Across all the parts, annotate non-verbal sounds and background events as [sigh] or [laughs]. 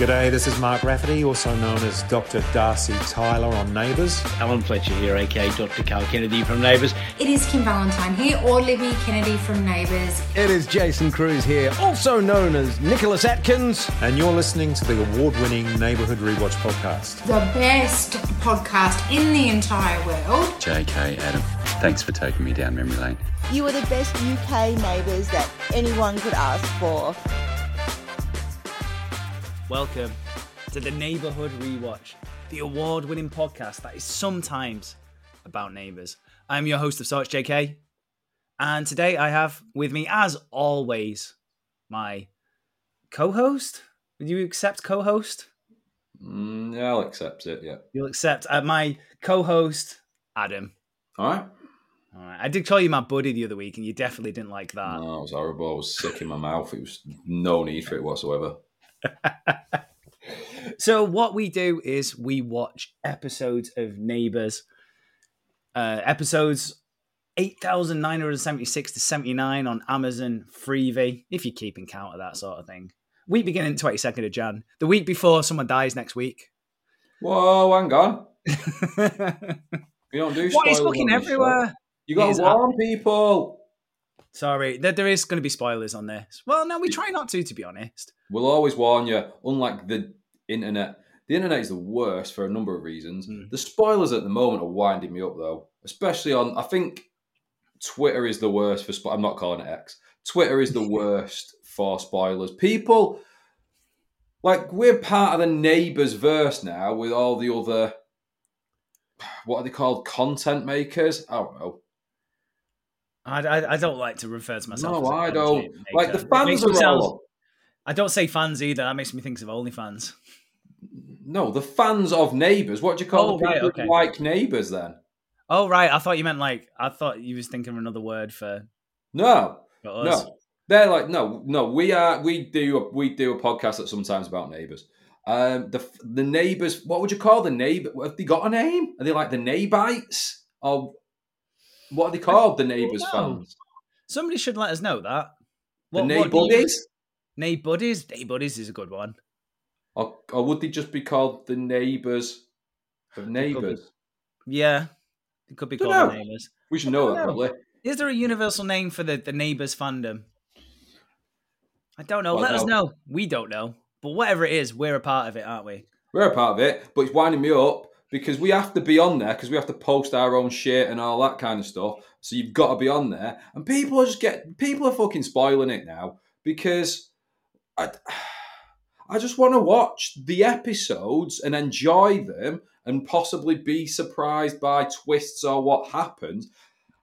G'day, this is Mark Raffety, also known as Dr. Darcy Tyler on Neighbours. Alan Fletcher here, aka Dr. Cal Kennedy from Neighbours. It is Kim Valentine here, or Libby Kennedy from Neighbours. It is Jason Cruz here, also known as Nicholas Atkins. And you're listening to the award winning Neighbourhood Rewatch podcast. The best podcast in the entire world. JK Adam, thanks for taking me down memory lane. You are the best UK neighbours that anyone could ask for. Welcome to the Neighbourhood Rewatch, the award winning podcast that is sometimes about neighbours. I'm your host of sorts, JK, and today I have with me, as always, my co host. Would you accept co host? Mm, yeah, I'll accept it, yeah. You'll accept uh, my co host, Adam. All right. All right. I did call you my buddy the other week, and you definitely didn't like that. No, it was horrible. I was sick in my mouth. It was no need for it whatsoever. So what we do is we watch episodes of Neighbours, uh, episodes 8,976 to 79 on Amazon Freevee, if you're keeping count of that sort of thing. Week beginning 22nd of Jan, the week before someone dies next week. Whoa, hang on. [laughs] you don't do What is fucking everywhere? show. You got to warn people. Sorry, there, there is going to be spoilers on this. Well, no, we try not to, to be honest. We'll always warn you, unlike the internet. The internet is the worst for a number of reasons. Mm. The spoilers at the moment are winding me up, though. Especially on, I think Twitter is the worst for. Spo- I'm not calling it X. Twitter is the [laughs] worst for spoilers. People, like, we're part of the neighbours verse now with all the other. What are they called? Content makers? I don't know. I, I, I don't like to refer to myself. No, I don't. Like, the maker. It makes fans are sound- all. I don't say fans either. That makes me think of OnlyFans. No, the fans of neighbours. What do you call Oh, the people right, who okay. like neighbours then? Oh right, I thought you meant like I thought you was thinking of another word for, No, for no. They're like no, no. We are we do a, we do a podcast that's sometimes about neighbours. Um, the the neighbours. What would you call the neighbour? Have they got a name? Are they like the neighbites or what are they called? The neighbours know. fans. Somebody should let us know that. The What- you- neighbours. Nay buddies is a good one. Or, or would they just be called the neighbours of neighbours? Yeah, it could be called the neighbours. We should know that know. probably. Is there a universal name for the the neighbours fandom? I don't know. Well, let us know. We don't know, but whatever it is, we're a part of it, aren't we? We're a part of it, but it's winding me up because we have to be on there because we have to post our own shit and all that kind of stuff. So you've got to be on there, and people are just get people are fucking spoiling it now because I, [sighs] I just want to watch the episodes and enjoy them and possibly be surprised by twists or what happens.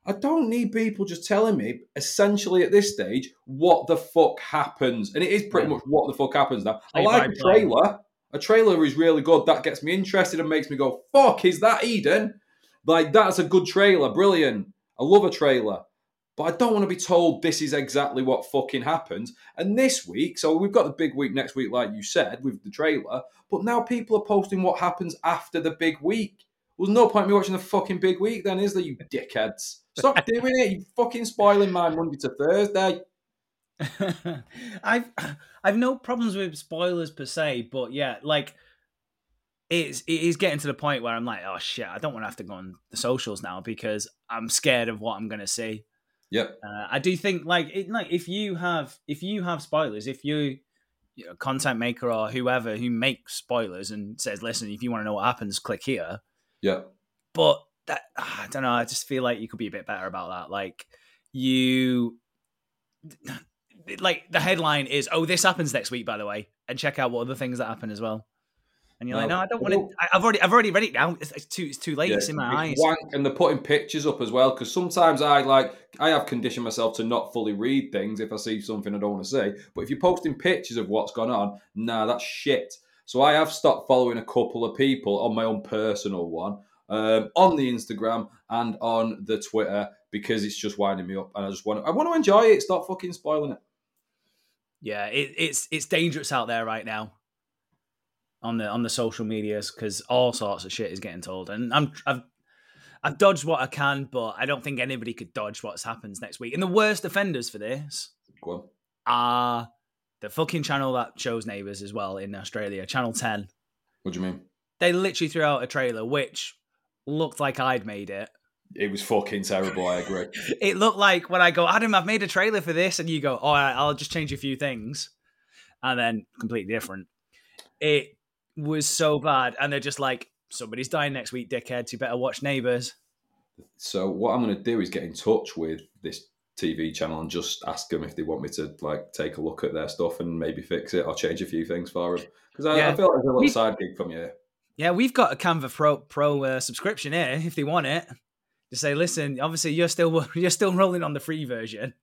I don't need people just telling me, essentially at this stage, what the fuck happens. And it is pretty much what the fuck happens now. I like play. trailer. A trailer is really good. That gets me interested and makes me go, fuck, is that Eden? Like, that's a good trailer. Brilliant. I love a trailer. But I don't want to be told this is exactly what fucking happened. And this week, so we've got the big week next week, like you said, with the trailer. But now people are posting what happens after the big week. There's no point in me watching the fucking big week then, is there, you dickheads? Stop doing it. You fucking spoiling my Monday to Thursday. [laughs] I've [sighs] I've no problems with spoilers per se, but yeah, like it's it is getting to the point where I'm like, oh shit, I don't want to have to go on the socials now because I'm scared of what I'm gonna see. Yep. Uh, I do think like it, like if you have if you have spoilers, if you you know, content maker or whoever who makes spoilers and says, listen, if you want to know what happens, click here. Yep. But that [sighs] I don't know. I just feel like you could be a bit better about that. Like you, like the headline is, "Oh, this happens next week." By the way, and check out what other things that happen as well. And you're like, No, no, I don't want to. I've already, I've already read it now. It's, it's too, it's too late. Yeah, it's in my eyes. and they're putting pictures up as well because sometimes I like I have conditioned myself to not fully read things if I see something I don't want to see. But if you're posting pictures of what's gone on, nah, that's shit. So I have stopped following a couple of people on my own personal one, um, on the Instagram and on the Twitter because it's just winding me up, and I just want to, I want to enjoy it. Stop fucking spoiling it. Yeah, it, it's it's dangerous out there right now on the on the social medias because all sorts of shit is getting told, and I'm I've I've dodged what I can, but I don't think anybody could dodge what happens next week. And the worst offenders for this Go on. are the fucking channel that shows Neighbours as well in Australia, Channel Ten. What do you mean? They literally threw out a trailer which looked like I'd made it. It was fucking terrible. I agree. [laughs] It looked like when I go, Adam, I've made a trailer for this, and you go, all right, I'll just change a few things, and then completely different. It was so bad, and they're just like, somebody's dying next week, dickheads. You better watch Neighbours. So what I'm going to do is get in touch with this TV channel and just ask them if they want me to like take a look at their stuff and maybe fix it or change a few things for them because I, Yeah. I feel like there's a little We- side gig from you. Yeah, we've got a Canva Pro Pro uh, subscription here if they want it. To say, listen, obviously you're still [laughs] you're still rolling on the free version.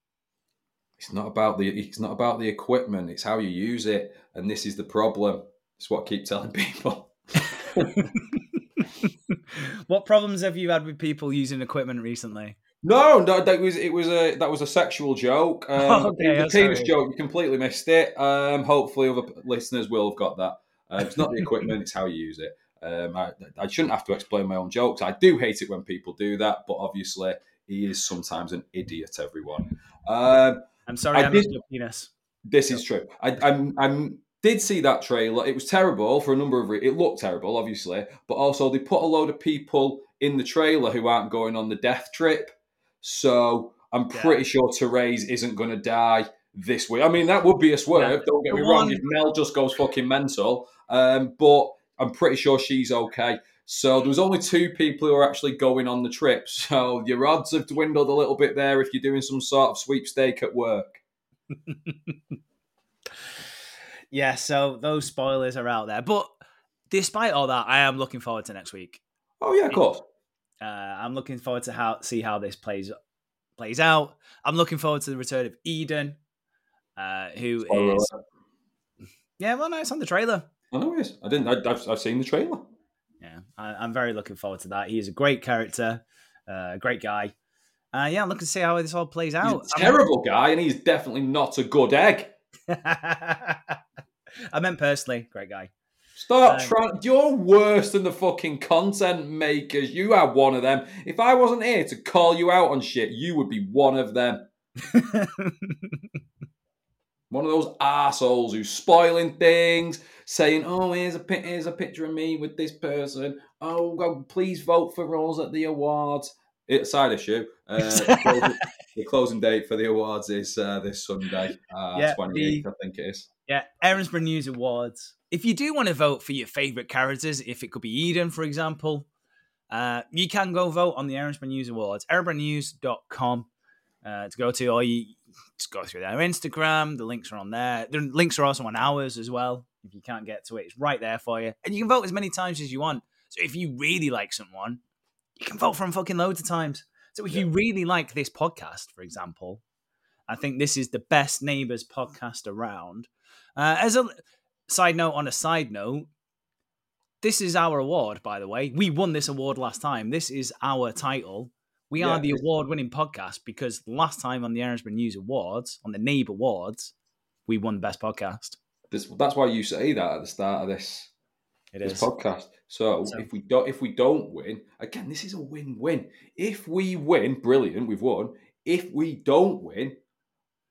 It's not about the it's not about the equipment. It's how you use it, and this is the problem. It's what I keep telling [laughs] people. [laughs] what problems have you had with people using equipment recently? No, no, that was it was a that was a sexual joke. Um, Okay, the penis joke. You completely missed it. Um, hopefully, other listeners will have got that. Uh, it's not the equipment; it's how you use it. Um, I, I shouldn't have to explain my own jokes. I do hate it when people do that, but obviously, he is sometimes an idiot. Everyone. Um, I'm sorry, I I, did- penis. This is true. I I'm, I'm did see that trailer. It was terrible for a number of. Re- it looked terrible, obviously, but also they put a load of people in the trailer who aren't going on the death trip. So I'm Yeah. pretty sure Therese isn't going to die this week. I mean, that would be a swerve. Yeah. Don't get me wrong. If Mel just goes fucking mental, um, but I'm pretty sure she's okay. So there was only two people who are actually going on the trip. [laughs] So your odds have dwindled a little bit there if you're doing some sort of sweepstake at work. [laughs] Yeah, so those spoilers are out there. But despite all that, I am looking forward to next week. Oh yeah, of course. Uh, I'm looking forward to how see how this plays plays out. I'm looking forward to the return of Eden, uh, who Spoiler is yeah, well, no, it's on the trailer. I know he is. I didn't. I, I've, I've seen the trailer. Yeah, I, I'm very looking forward to that. He is a great character, uh, a great guy. Uh, yeah, I'm looking to see how this all plays out. a terrible guy, and he's definitely not a good egg. [laughs] I meant personally, great guy. Stop Um, trying. You're worse than the fucking content makers. You are one of them. If I wasn't here to call you out on shit, you would be one of them. [laughs] One of those assholes who's spoiling things, saying, "Oh, here's a pi- here's a picture of me with this person. Oh, God, please vote for us at the awards." It's a side issue. Uh, [laughs] the, closing, the closing date for the awards is uh, this Sunday, uh, Yeah, 28th, the- I think it is. Yeah, Erinsborough News Awards. If you do want to vote for your favourite characters, if it could be Eden, for example, uh, you can go vote on the Erinsborough News Awards, erinsboroughnews.com uh, to go to, or you just go through their Instagram. The links are on there. The links are also on ours as well. If you can't get to it, it's right there for you. And you can vote as many times as you want. So if you really like someone, you can vote for them fucking loads of times. So if you really like this podcast, for example, I think this is the best Neighbours podcast around. Uh, as a side note, on a side note, this is our award, by the way. We won this award last time. This is our title. We Yeah, are the award winning podcast because last time on the Erinsborough News Awards, on the Neighbour Awards, we won Best Podcast. This, that's why you say that at the start of this It this is. podcast. So, So- if we don't if we don't win, again, this is a win-win. If we win, brilliant, we've won. If we don't win,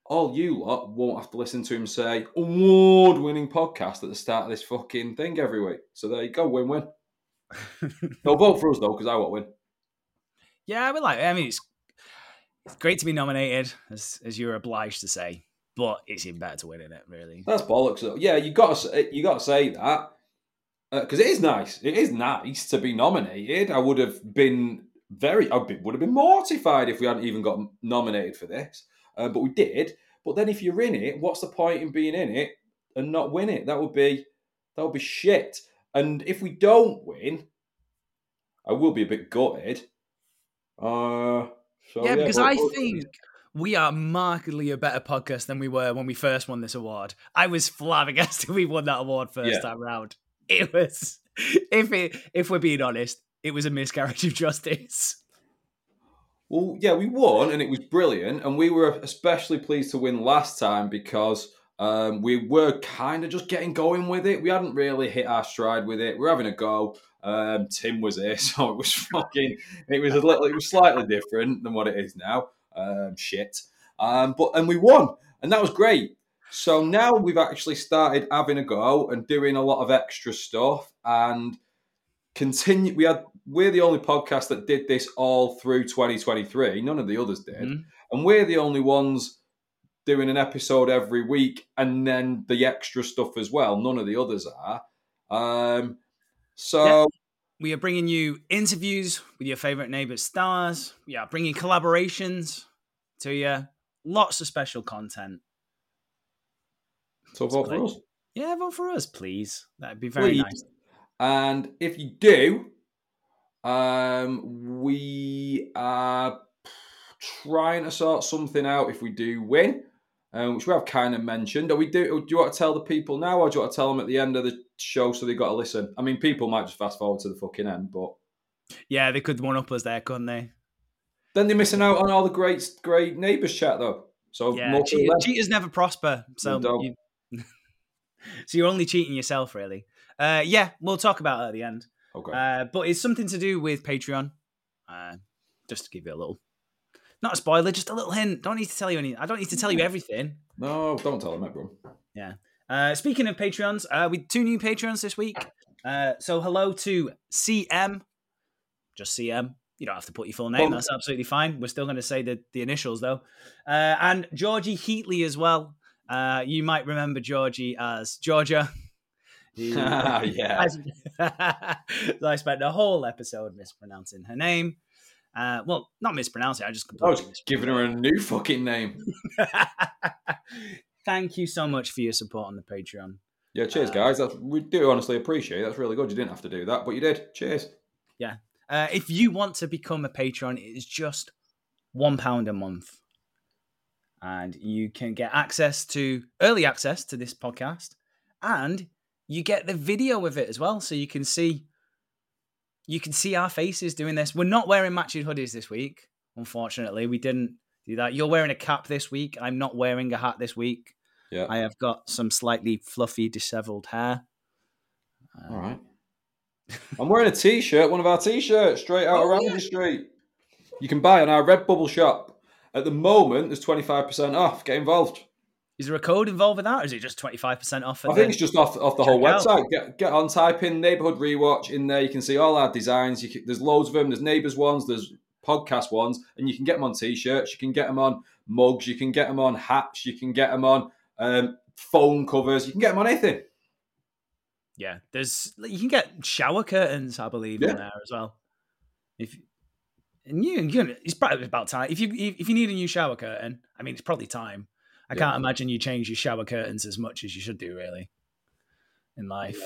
all you lot won't have to listen to him say award-winning podcast at the start of this fucking thing every week. So there you go, win-win. [laughs] no vote for us though, because I won't win. Yeah, would like. I mean, it's, it's great to be nominated, as as you're obliged to say, but it's even better to win, isn't it? Really. That's bollocks. Though. Yeah, you got to you got to say that because it is nice. It is nice to be nominated. I would have been very. I would have been mortified if we hadn't even got nominated for this, uh, but we did. But then, if you're in it, what's the point in being in it and not win it? That would be that would be shit. And if we don't win, I will be a bit gutted. Uh, so, yeah, because but- I think we are markedly a better podcast than we were when we first won this award. I was flabbergasted [laughs] we won that award first Yeah. time round. It was, [laughs] if it, if we're being honest, it was a miscarriage of justice. Well, yeah, we won and it was brilliant. And we were especially pleased to win last time because um, we were kind of just getting going with it. We hadn't really hit our stride with it. We are having a go. Um, Tim was here, [laughs] so it was fucking, it was a little, it was slightly different than what it is now. Um, shit. Um, but, and we won and that was great. So now we've actually started having a go and doing a lot of extra stuff and continue. We had we're the only podcast that did this all through 2023. None of the others did, Mhm. and we're the only ones doing an episode every week and then the extra stuff as well. None of the others are. Um, so Yeah. We are bringing you interviews with your favorite neighbor stars. We are bringing collaborations to you. Lots of special content. so vote for us. Yeah, vote for us, please. That'd be very Please. nice. And if you do, um, we are trying to sort something out if we do win, um, which we have kind of mentioned. Are we do? Do you want to tell the people now, or do you want to tell them at the end of the show so they got to listen? I mean, people might just fast forward to the fucking end, but Yeah, they could one up us there, couldn't they? then they're missing out on all the great, great neighbours chat though. So Yeah, cheat- cheaters never prosper. So, don't. you, [laughs] so you're only cheating yourself, really. Uh, yeah, we'll talk about it at the end. Okay. Uh, but it's something to do with Patreon. Uh, just to give you a little, not a spoiler, just a little hint. Don't need to tell you any. I don't need to tell you everything. no, don't tell them, everyone. Yeah. Uh, speaking of Patreons, uh, we two new Patreons this week. Uh, so hello to CM, just CM. You don't have to put your full name. That's absolutely fine. We're still going to say the, the initials though. Uh, and Georgie Heatley as well. Uh, you might remember Georgie as Georgia. [laughs] yeah. [laughs] I spent the whole episode mispronouncing her name. Uh, well, not mispronounce it. I just I was giving her a new fucking name. [laughs] Thank you so much for your support on the Patreon. Yeah, cheers, Uh, guys. That's, we do honestly appreciate it. That's really good. You didn't have to do that, but you did. Cheers. Yeah. Uh, if you want to become a patron, it is just one pound a month, and you can get access to early access to this podcast, and you get the video of it as well, so you can see you can see our faces doing this. We're not wearing matching hoodies this week, unfortunately. We didn't do that. You're wearing a cap this week. I'm not wearing a hat this week. Yeah. I have got some slightly fluffy, disheveled hair. All right. I'm wearing a t-shirt, one of our t-shirts, straight out Oh, of Ramsay Street. You can buy on our Redbubble shop. At the moment, there's 25% off. Get involved. Is there a code involved with that, or is it just twenty five percent off? I think it's just off off the whole out. website. Get get on, type in neighborhood rewatch in there. You can see all our designs. You can, there's loads of them. There's neighbors ones. There's podcast ones, and you can get them on t-shirts. You can get them on mugs. You can get them on hats. You can get them on um, phone covers. You can get them on anything. Yeah, there's you can get shower curtains, I believe, Yeah. in there as well. If and you, you it's probably about time. If you if you need a new shower curtain, I mean, it's probably time. I Yeah. can't imagine you change your shower curtains as much as you should do, really, in life.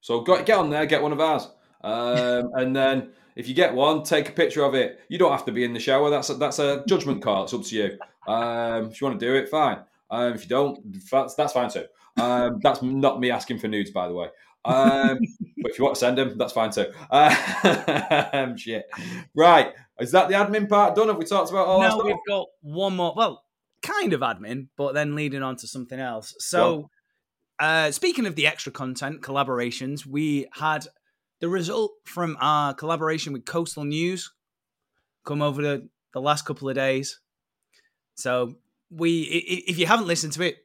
So go, get on there, get one of ours, um, [laughs] and then if you get one, take a picture of it. You don't have to be in the shower. That's a, that's a judgment call. It's up to you. Um, if you want to do it, fine. Um, if you don't, that's that's fine too. Um, that's not me asking for nudes, by the way. Um, but if you want to send them, that's fine too. Um, [laughs] shit. Right. Is that the admin part done? Have we talked about all that now we've got one more. Well, kind of admin, but then leading on to something else. So, uh, speaking of the extra content collaborations, we had the result from our collaboration with Coastal News come over the, the last couple of days. So, we if you haven't listened to it,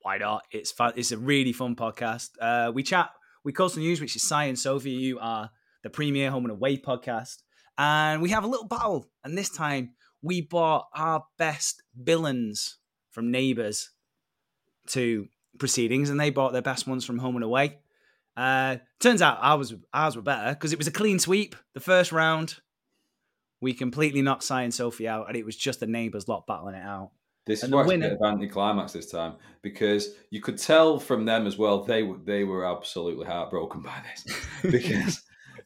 why not? It's fun. It's a really fun podcast. Uh, we chat with Coastal News, which is Cy and Sophie. You are the premier home and away podcast and we have a little battle. And this time we bought our best villains from Neighbours to proceedings, and they bought their best ones from Home and Away. Uh, turns out ours ours were better because it was a clean sweep. The first round, we completely knocked Cy and Sophie out, and it was just the Neighbours lot battling it out. This is And the why it's a bit of anticlimax this time because you could tell from them as well they were they were absolutely heartbroken by this [laughs] because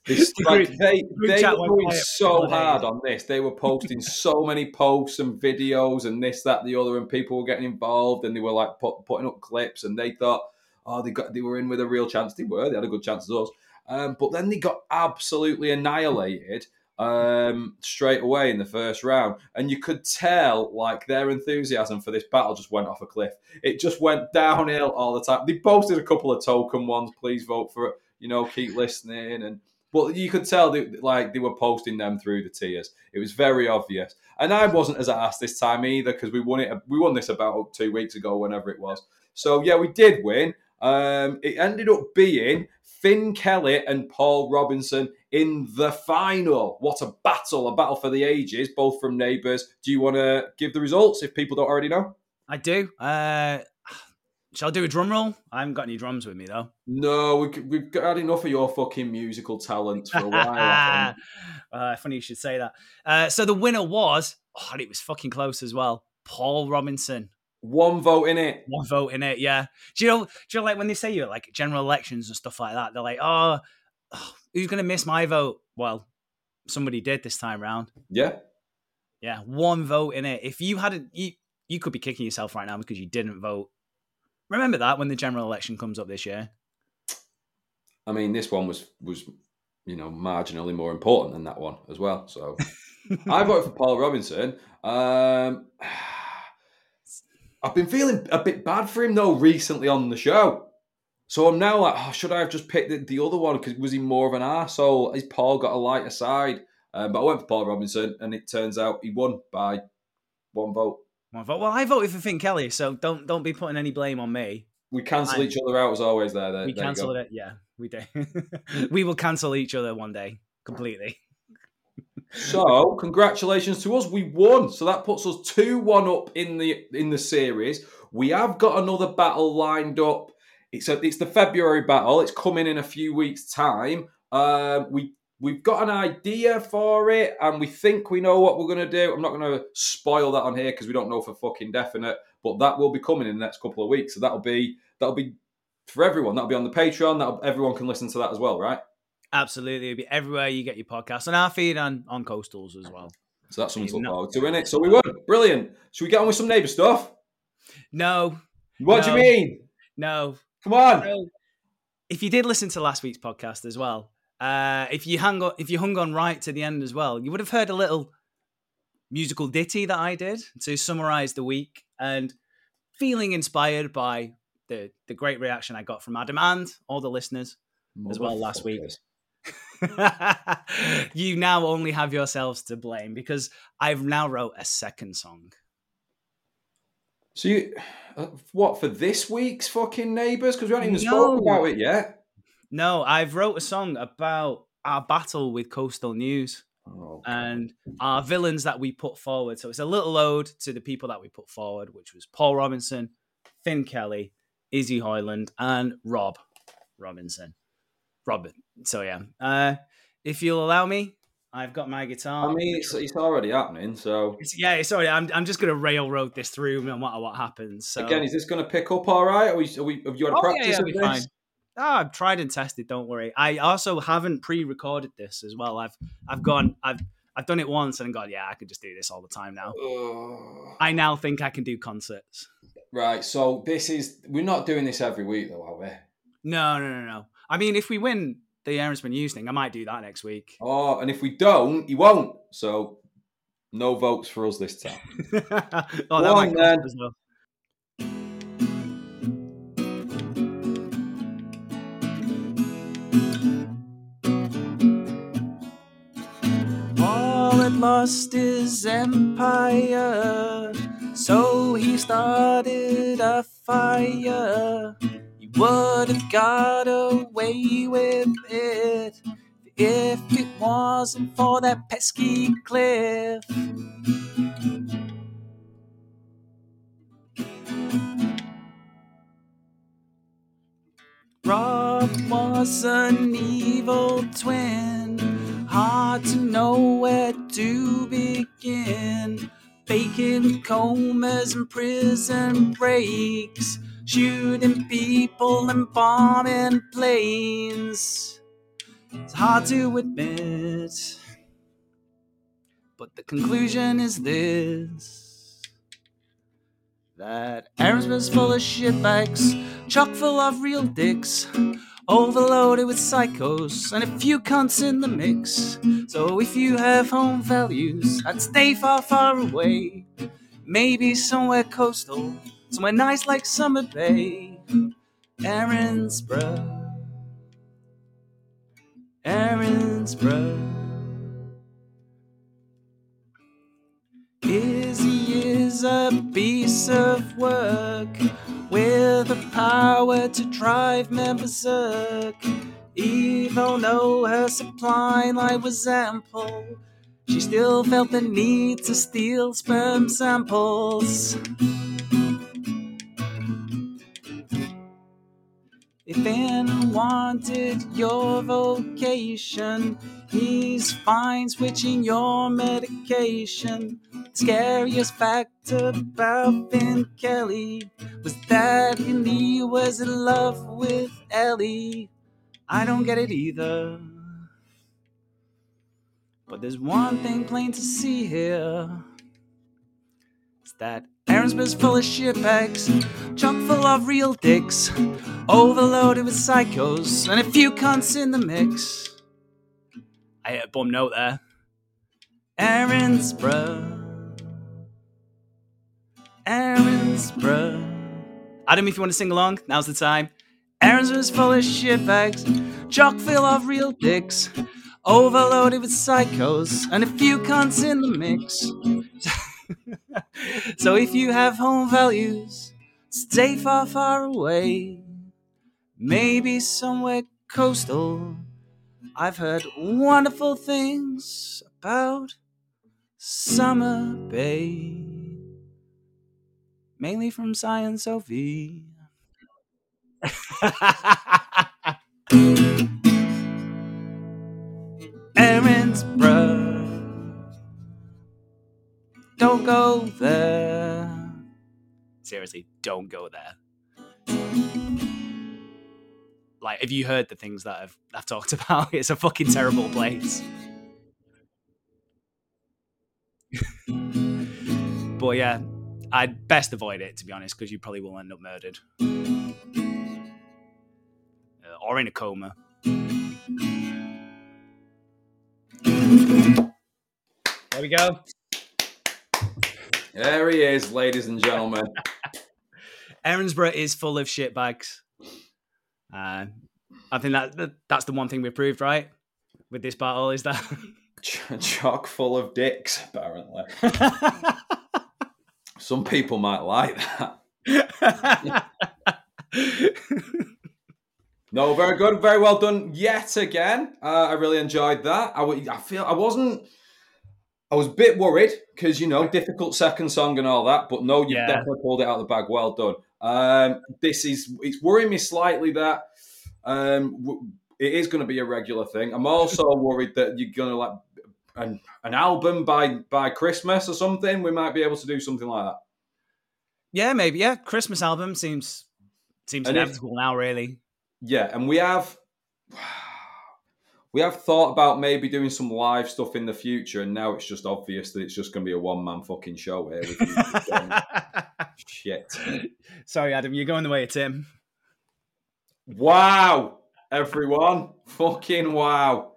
this, [laughs] The like they they were going quiet for a so hard on this. They were posting [laughs] so many posts and videos and this that the other, and people were getting involved and they were like put, putting up clips and they thought oh they got they were in with a real chance. They were they had a good chance as us, um, but then they got absolutely annihilated um, straight away in the first round, and you could tell like their enthusiasm for this battle just went off a cliff. It just went downhill all the time. They posted a couple of token ones. Please vote for it. You know, keep listening and but you could tell that like they were posting them through the tiers. It was very obvious, and I wasn't as asked this time either because we won it. We won this about two weeks ago, whenever it was. So yeah, we did win. Um, it ended up being Finn Kelly and Paul Robinson in the final. What a battle! A battle for the ages, both from neighbours. Do you want to give the results if people don't already know? I do. Uh, shall I do a drum roll? I haven't got any drums with me though. No, we, we've got enough of your fucking musical talents for a while. [laughs] Uh, funny you should say that. Uh, so the winner was, oh, and it was fucking close as well. Paul Robinson. One vote in it. One vote in it, yeah. Do you know? Do you know like when they say you like general elections and stuff like that? They're like, oh, oh, who's gonna miss my vote? Well, somebody did this time round. Yeah. Yeah, one vote in it. If you hadn't, you you could be kicking yourself right now because you didn't vote. Remember that when the general election comes up this year. I mean, this one was was you know marginally more important than that one as well. So [laughs] I voted for Paul Robinson. Um, I've been feeling a bit bad for him though recently on the show. So I'm now like, oh, should I have just picked the, the other one? Because was he more of an arsehole? Has Paul got a lighter side? Um, but I went for Paul Robinson, and it turns out he won by one vote. One vote. Well, I voted for Finn Kelly, so don't don't be putting any blame on me. We cancel I- each other out as always. There, there we there you go. cancelled it. Yeah, we do. [laughs] we will cancel each other one day completely. So, congratulations to us. We won. So that puts us 2-1 up in the in the series. We have got another battle lined up. It's a, it's the February battle. It's coming in a few weeks' time. Um, we we've got an idea for it, and we think we know what we're going to do. I'm not going to spoil that on here because we don't know for fucking definite. But that will be coming in the next couple of weeks. So that'll be that'll be for everyone. That'll be on the Patreon. That everyone can listen to that as well, right? Absolutely, it'll be everywhere you get your podcast on our feed and on coastals as well. So that's something to look No. forward to, innit? So we won. Brilliant. Should we get on with some neighbour stuff? No, What do you mean? no, Come on. no. If you did listen to last week's podcast as well, uh, if you hung on, if you hung on right to the end as well, you would have heard a little musical ditty that I did to summarize the week and feeling inspired by the the great reaction I got from Adam and all the listeners. as well last week. [laughs] You now only have yourselves to blame because I've now wrote a second song. So you, uh, what for this week's fucking neighbours? Because we haven't even No. spoken about it yet. No, I've wrote a song about our battle with Coastal News Oh, and our villains that we put forward. So it's a little ode to the people that we put forward, which was Paul Robinson, Finn Kelly, Izzy Hoyland, and Rob Robinson. Robin. So yeah. Uh, if you'll allow me, I've got my guitar. I mean, it's, it's already happening. So It's- yeah, sorry, I'm, I'm just going to railroad this through no matter what happens. So. again, is this going to pick up all right? Are we, are we, have you had a Oh, practice yeah, this? Ah, I've tried and tested. Don't worry. I also haven't pre-recorded this as well. I've I've gone. I've I've done it once and gone. Yeah, I could just do this all the time now. Ugh. I now think I can do concerts. Right. So this is we're not doing this every week though, are we? No, no, no, no. I mean, if we win the Erinsborough News thing, I might do that next week. Oh, and if we don't, he won't. So no votes for us this time. [laughs] oh, Go that might on, then. well. Lost his empire, so he started a fire. He would have got away with it if it wasn't for that pesky cliff. Rob was an evil twin, hard to know where to begin. Baking comas and prison breaks, shooting people and bombing planes. It's hard to admit, but the conclusion is this that Erinsborough's full of shitbags, chock full of real dicks, overloaded with psychos, and a few cunts in the mix. So if you have home values, I'd stay far, far away. Maybe somewhere coastal, somewhere nice like Summer Bay, aaron's Erinsborough. Erinsborough. Izzy is a piece of work with the power to drive men berserk. Even though her supply line was ample, she still felt the need to steal sperm samples. If anyone wanted your vocation, he's fine switching your medication. Scariest fact about Finn Kelly was that he was in love with Ellie. I don't get it either. But there's one thing plain to see here. It's that Erinsborough's full of shitbags, chock full of real dicks, overloaded with psychos, and a few cunts in the mix. I hit a bum note there. Erinsborough. Erinsborough. Adam, if you want to sing along, now's the time. Erinsborough's full of shitbags, chock full of real dicks, overloaded with psychos, and a few cunts in the mix. [laughs] so if you have home values, stay far, far away. Maybe somewhere coastal. I've heard wonderful things about Summer Bay. Mainly from Science Sophie. Erinsborough. Don't go there. Seriously, don't go there. Like, have you heard the things that I've, I've talked [laughs] about? It's a fucking terrible place. [laughs] but yeah, I'd best avoid it, to be honest, because you probably will end up murdered. Uh, or in a coma. There we go. There he is, ladies and gentlemen. [laughs] Erinsborough is full of shitbags. Uh, I think that, that that's the one thing we proved, right? With this battle is that Ch- chock full of dicks, apparently. [laughs] Some people might like that. [laughs] No, very good, very well done yet again. Uh, I really enjoyed that. I, w- I feel I wasn't. I was a bit worried because you know difficult second song and all that, but no, you Yeah. definitely pulled it out of the bag. Well done. Um, this is it's worrying me slightly that um, w- it is going to be a regular thing. I'm also worried that you're going to like an, an album by by Christmas or something. We might be able to do something like that. yeah, maybe yeah. Christmas album seems seems And if- inevitable now, really. Yeah, and we have [sighs] we have thought about maybe doing some live stuff in the future, and now it's just obvious that it's just going to be a one man fucking show here. With you just [laughs] going, Shit! Sorry, Adam, you're going the way of Tim. Wow, everyone, fucking wow!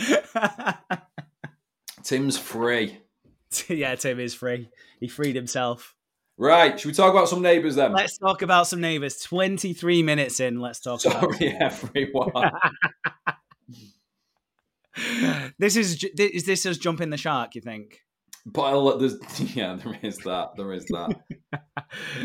[laughs] Tim's free. [laughs] yeah, Tim is free. He freed himself. Right, should we talk about some neighbours then? Let's talk about some neighbours. 23 minutes in, let's talk about Sorry, everyone. [laughs] this is is this us jumping the shark, you think? but there's, yeah, there is that. There is that.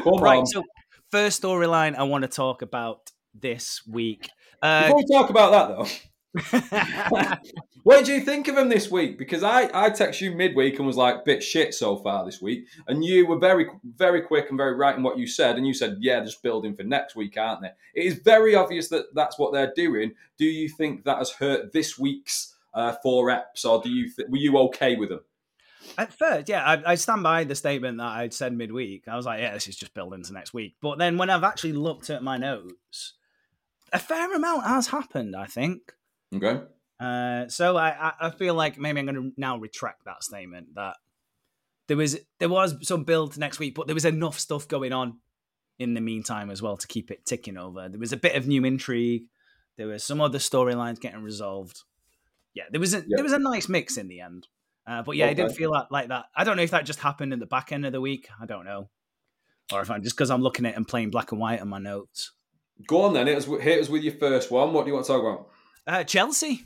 Right, on. so first storyline I want to talk about this week. Uh, Before we talk about that, though, [laughs] what did you think of him this week? Because I, I texted you midweek and was like, bit shit so far this week. And you were very, very quick and very right in what you said. And you said, yeah, they're just building for next week, aren't they? It is very obvious that that's what they're doing. Do you think that has hurt this week's uh, four reps, or do you th- were you okay with them? At first, yeah, I, I stand by the statement that I'd said midweek. I was like, yeah, this is just building to next week. But then when I've actually looked at my notes, a fair amount has happened, I think. Okay. Uh, so I, I, I feel like maybe I'm going to now retract that statement that there was there was some build next week, but there was enough stuff going on in the meantime as well to keep it ticking over. There was a bit of new intrigue. There was some other storylines getting resolved. Yeah, there was a Yeah. there was a nice mix in the end. Uh, but yeah, it didn't feel like, like that. I don't know if that just happened in the back end of the week. I don't know, or if I'm just because I'm looking at it and playing black and white on my notes. Go on then. Hit us, hit us with your first one. What do you want to talk about? Uh, Chelsea.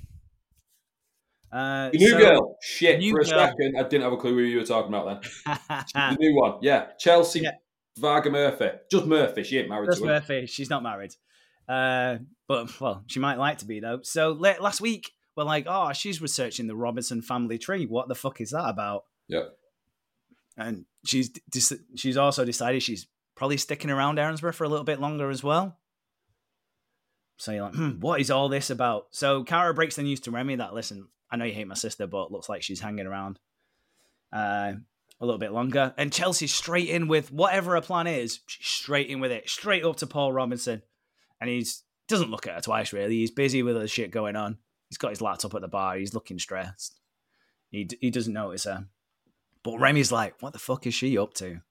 Uh, new so- girl. Shit. New For a girl. second, I didn't have a clue who you were talking about then. [laughs] the new one. Yeah. Chelsea Yeah. Varga Murphy. Just Murphy. She ain't married Just. Murphy. She's not married. Uh, but well, she might like to be though. So la- last week we're like, oh, she's researching the Robinson family tree. What the fuck is that about? Yeah. And she's she's also decided she's probably sticking around Erinsborough for a little bit longer as well. So you're like, hmm, what is all this about? So Cara breaks the news to Remy that listen, I know you hate my sister, but looks like she's hanging around uh, a little bit longer. And Chelsea's straight in with whatever her plan is. She's straight in with it, straight up to Paul Robinson, and he's doesn't look at her twice really. He's busy with other shit going on. He's got his laptop at the bar. He's looking stressed. He he doesn't notice her. But Remy's like, what the fuck is she up to?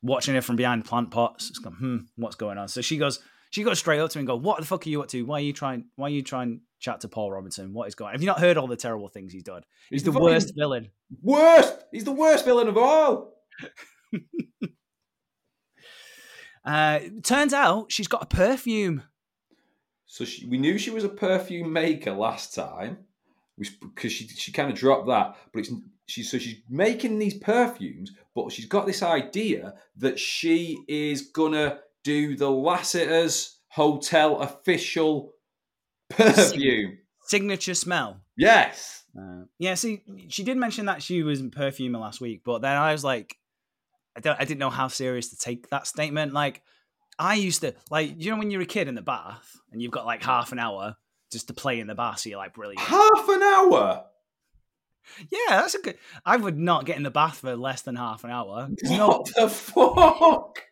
Watching her from behind plant pots. It's gone, hmm, what's going on? So she goes, she got straight up to him and go, What the fuck are you up to? Why are you trying why are you trying to chat to Paul Robinson? What is going on? Have you not heard all the terrible things he's done? He's, the fucking worst villain. Worst. He's the worst villain of all. [laughs] Uh turns out she's got a perfume. So she, we knew she was a perfume maker last time, because she she kind of dropped that. But it's she's so she's making these perfumes, but she's got this idea that she is gonna do the Lassiter's Hotel official perfume. Signature smell. Yes. Uh, yeah, see, she did mention that she was in perfumer last week, but then I was like, I don't, I didn't know how serious to take that statement. Like, I used to like, you know, when you're a kid in the bath and you've got like half an hour just to play in the bath, so you're like brilliant. Half an hour. Yeah, that's a good. I would not get in the bath for less than half an hour. There's no, What the fuck?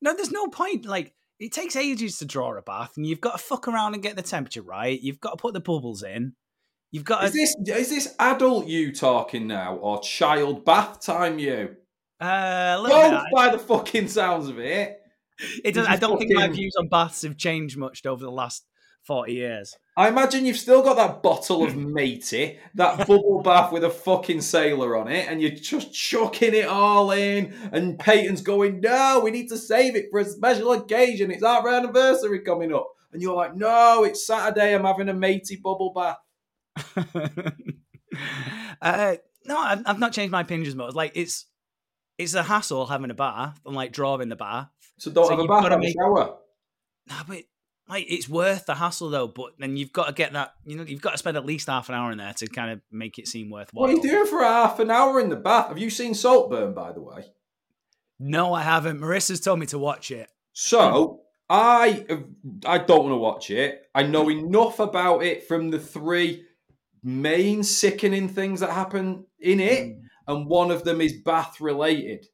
No, there's no point. Like, it takes ages to draw a bath, and you've got to fuck around and get the temperature right. You've got to put the bubbles in. You've got Is to. this is this adult you talking now or child bath time you? Uh, Both by the fucking sounds of it. It does, I don't think my views on baths have changed much over the last 40 years. I imagine you've still got that bottle of [laughs] matey, that bubble bath with a fucking sailor on it, and you're just chucking it all in. And Peyton's going, No, we need to save it for a special occasion. It's our anniversary coming up. And you're like, No, it's Saturday. I'm having a matey bubble bath. [laughs] uh, no, I've, I've not changed my opinion as much. Like, it's it's a hassle having a bath and like drawing the bath. So don't So have a bath, have a shower. No, but like it's worth the hassle though. But then you've got to get that. You know, you've got to spend at least half an hour in there to kind of make it seem worthwhile. What are you doing for half an hour in the bath? Have you seen Saltburn, by the way? No, I haven't. Marissa's told me to watch it. So I I don't want to watch it. I know enough about it from the three main sickening things that happen in it, and one of them is bath related.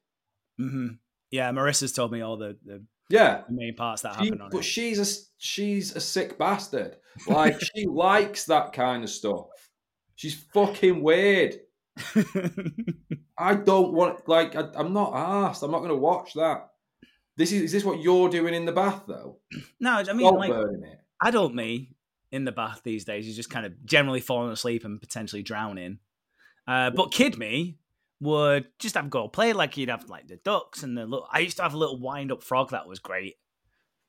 hmm Yeah, Marissa's told me all the, the Yeah, the main parts that she- happen on but it. she's a she's a sick bastard. Like she [laughs] likes that kind of stuff. She's fucking weird. [laughs] I don't want like I, I'm not asked. I'm not going to watch that. This is is this what you're doing in the bath though? no, I mean, like, Saltburning it. adult me in the bath these days is just kind of generally falling asleep and potentially drowning. Uh, but kid me would just have a go play like you'd have like the ducks and the little. I used to have a little wind up frog that was great,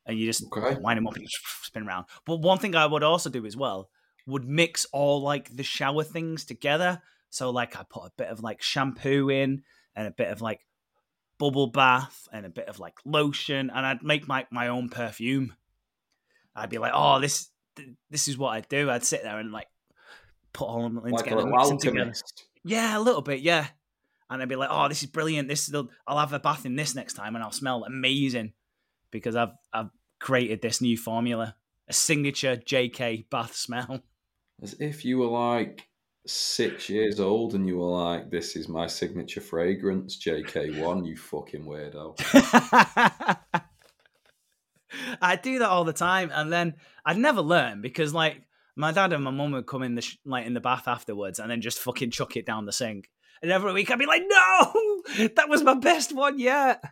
and you just Okay. wind him up and [laughs] spin around. But one thing I would also do as well would mix all like the shower things together. So like I put a bit of like shampoo in and a bit of like bubble bath and a bit of like lotion, and I'd make my my own perfume. I'd be like, oh, this this is what I'd do. I'd sit there and like put all of them Like together, little mix them together. Yeah, a little bit, yeah. And I'd be like, oh, this is brilliant. This is the, I'll have a bath in this next time, and I'll smell amazing because I've I've created this new formula, a signature JK bath smell. As if you were like six years old and you were like, "This is my signature fragrance, JK1." You fucking weirdo. [laughs] I do that all the time, and then I'd never learn because like my dad and my mum would come in the sh- like in the bath afterwards, and then just fucking chuck it down the sink. And every week I'd be like, "No, [laughs] that was my best one yet."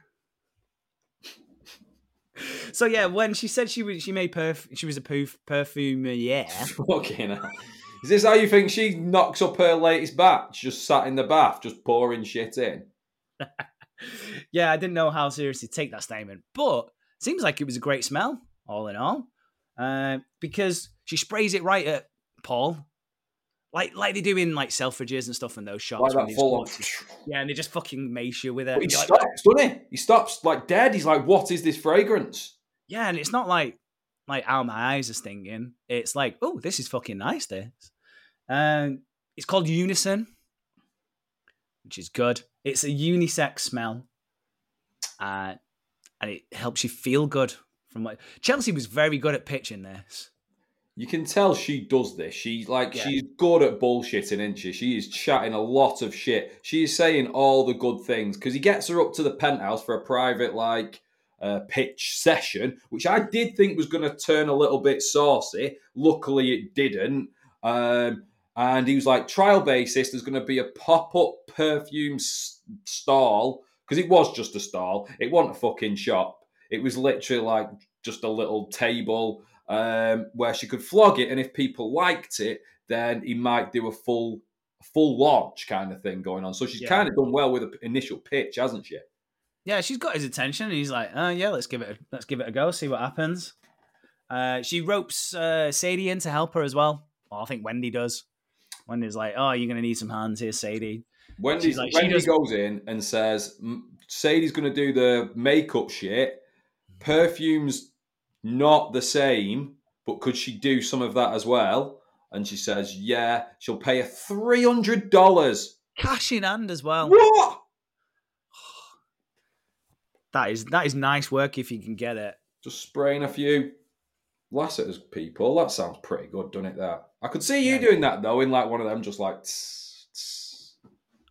so yeah, when she said she was she made perf she was a perf perfumer, yeah. [laughs] fucking hell. Is this how you think she knocks up her latest batch? Just sat in the bath, just pouring shit in. [laughs] yeah, I didn't know how seriously to take that statement, but seems like it was a great smell, all in all. uh, because she sprays it right at Paul, like like they do in like Selfridges and stuff and those shops. Like that full on. just- yeah, and they just fucking mace you with it. But he and you're like, stops, doesn't he? He stops like dead. He's like, "What is this fragrance?" Yeah, and it's not like like oh my eyes are stinging. It's like oh this is fucking nice. This, um, it's called Unison, which is good. It's a unisex smell, uh, and it helps you feel good. From what Chelsea was very good at pitching this. You can tell she does this. She's like Yeah. she's good at bullshitting, isn't she? She is chatting a lot of shit. She is saying all the good things because he gets her up to the penthouse for a private like uh, pitch session, which I did think was going to turn a little bit saucy. Luckily, it didn't. Um, and he was like, trial basis. There's going to be a pop up perfume s- stall because it was just a stall. It wasn't a fucking shop. It was literally like just a little table um, where she could flog it, and if people liked it, then he might do a full full launch kind of thing going on. So she's Yeah. kind of done well with the initial pitch, hasn't she? Yeah, she's got his attention. And he's like, oh yeah, let's give it a, let's give it a go, see what happens. Uh, she ropes uh, Sadie in to help her as well. well. I think Wendy does. Wendy's like, oh, you're gonna need some hands here, Sadie. Wendy's, like, Wendy does- goes in and says, Sadie's going to do the makeup shit. Perfume's not the same, but could she do some of that as well? And she says, yeah, she'll pay her $300. Cash in hand as well. What? That is that is nice work if you can get it. Just spraying a few Lassiter's people. That sounds pretty good, doesn't it? That I could see you doing that though, in like one of them, just like tss, tss,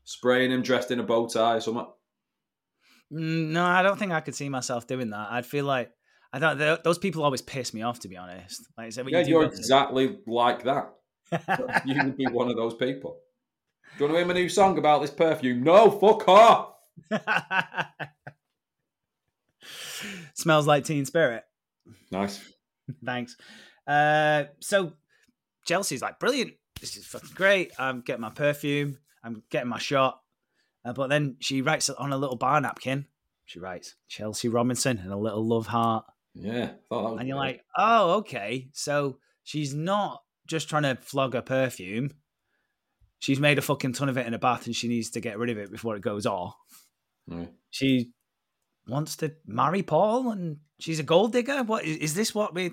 spraying him dressed in a bow tie or something. Mm, No, I don't think I could see myself doing that. I'd feel like I don't. th- Those people always piss me off, to be honest. Like, I said, when Yeah, you to- exactly like that. [laughs] you would be one of those people. Do you want to hear my new song about this perfume? No, fuck off. [laughs] Smells like Teen Spirit. Nice. [laughs] Thanks. Uh, so Chelsea's like, brilliant. This is fucking great. I'm getting my perfume. I'm getting my shot. Uh, but then she writes on a little bar napkin. She writes Chelsea Robinson and a little love heart. Yeah, thought that was And you're like, oh, okay. So she's not just trying to flog her perfume. She's made a fucking ton of it in a bath and she needs to get rid of it before it goes off. Yeah. She wants to marry Paul and she's a gold digger. What is, is this what we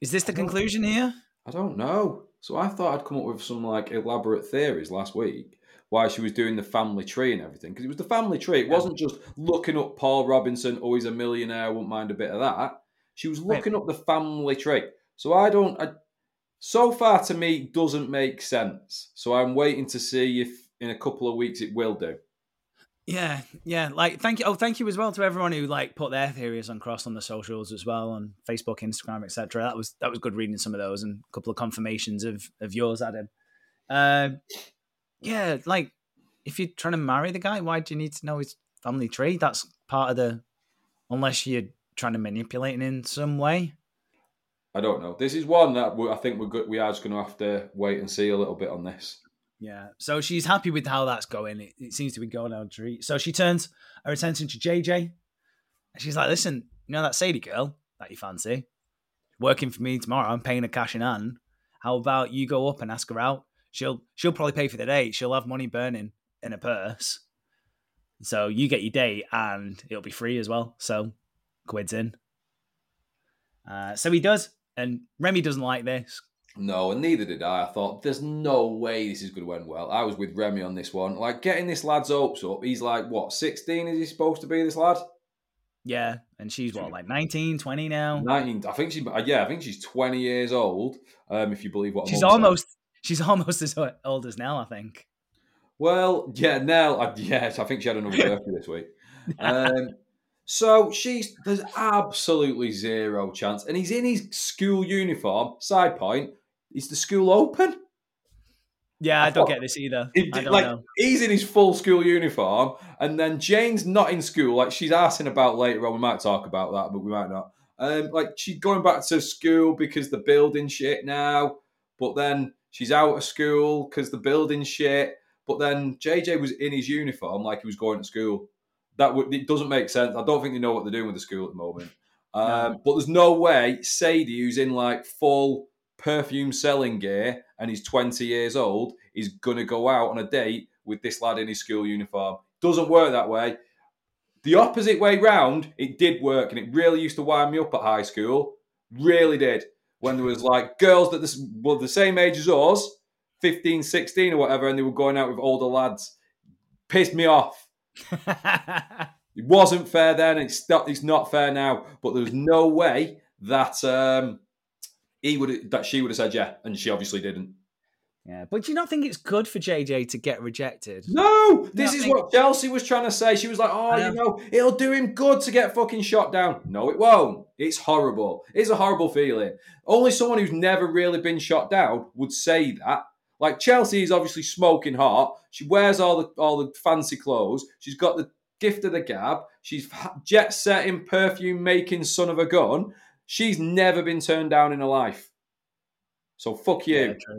is this the conclusion here? I don't know. So I thought I'd come up with some like elaborate theories last week why she was doing the family tree and everything because it was the family tree. It wasn't just looking up Paul Robinson. Oh, he's a millionaire. I wouldn't mind a bit of that. She was looking up the family tree. So I don't. I, so far to me doesn't make sense. So I'm waiting to see if in a couple of weeks it will do. Yeah, yeah. Like, thank you. Oh, thank you as well to everyone who like put their theories on cross on the socials as well on Facebook, Instagram, etc. That was that was good reading some of those and a couple of confirmations of of yours, Adam. Uh, yeah, like if you're trying to marry the guy, why do you need to know his family tree? That's part of the. Unless you're trying to manipulate it in some way. I don't know. This is one that I think we're good, we are just going to have to wait and see a little bit on this. Yeah. So she's happy with how that's going. It, it seems to be going down a treat. So she turns her attention to JJ. And she's like, listen, you know that Sadie girl that you fancy? Working for me tomorrow. I'm paying her cash in hand. How about you go up and ask her out? She'll she'll probably pay for the date. She'll have money burning in her purse. So you get your date and it'll be free as well. So quids in. Uh, so he does. And Remy doesn't like this. No, and neither did I. I thought there's no way this is going to end well. I was with Remy on this one. Like getting this lad's hopes up. He's like what, 16 is he supposed to be? This lad, Yeah. And she's what, like 19, 20 now? 19. I think she. Yeah, I think she's 20 years old. Um, if you believe what She's Mum said. almost she's [laughs] almost as old as Nell, I think. Well, yeah, Nell. I, yes, I think she had another birthday this week. Um, so she's there's absolutely zero chance, and he's in his school uniform. Side point: is the school open? Yeah, I, I don't thought- get this either. It- I don't like know. he's in his full school uniform, and then Jane's not in school. Like she's asking about later on. We might talk about that, but we might not. Um, like she's going back to school because the building shit now, but then she's out of school because the building shit. But then JJ was in his uniform like he was going to school. That would it doesn't make sense. I don't think they know what they're doing with the school at the moment. Um, But there's no way Sadie, who's in like full perfume selling gear and he's 20 years old, is going to go out on a date with this lad in his school uniform. Doesn't work that way. The opposite way round, it did work, and it really used to wind me up at high school. Really did. When there was like girls that this, were the same age as us, 15, 16 or whatever, and they were going out with older lads. Pissed me off. [laughs] It wasn't fair then. It's not. It's not fair now. But there was no way that um, he would that she would have said yeah, and she obviously didn't. Yeah, but do you not think it's good for JJ to get rejected? No, this is what Chelsea was trying to say. She was like, "Oh, you know, it'll do him good to get fucking shot down." No, it won't. It's horrible. It's a horrible feeling. Only someone who's never really been shot down would say that. Like Chelsea is obviously smoking hot. She wears all the all the fancy clothes. She's got the gift of the gab. She's jet setting, perfume making son of a gun. She's never been turned down in her life. So fuck you. Yeah.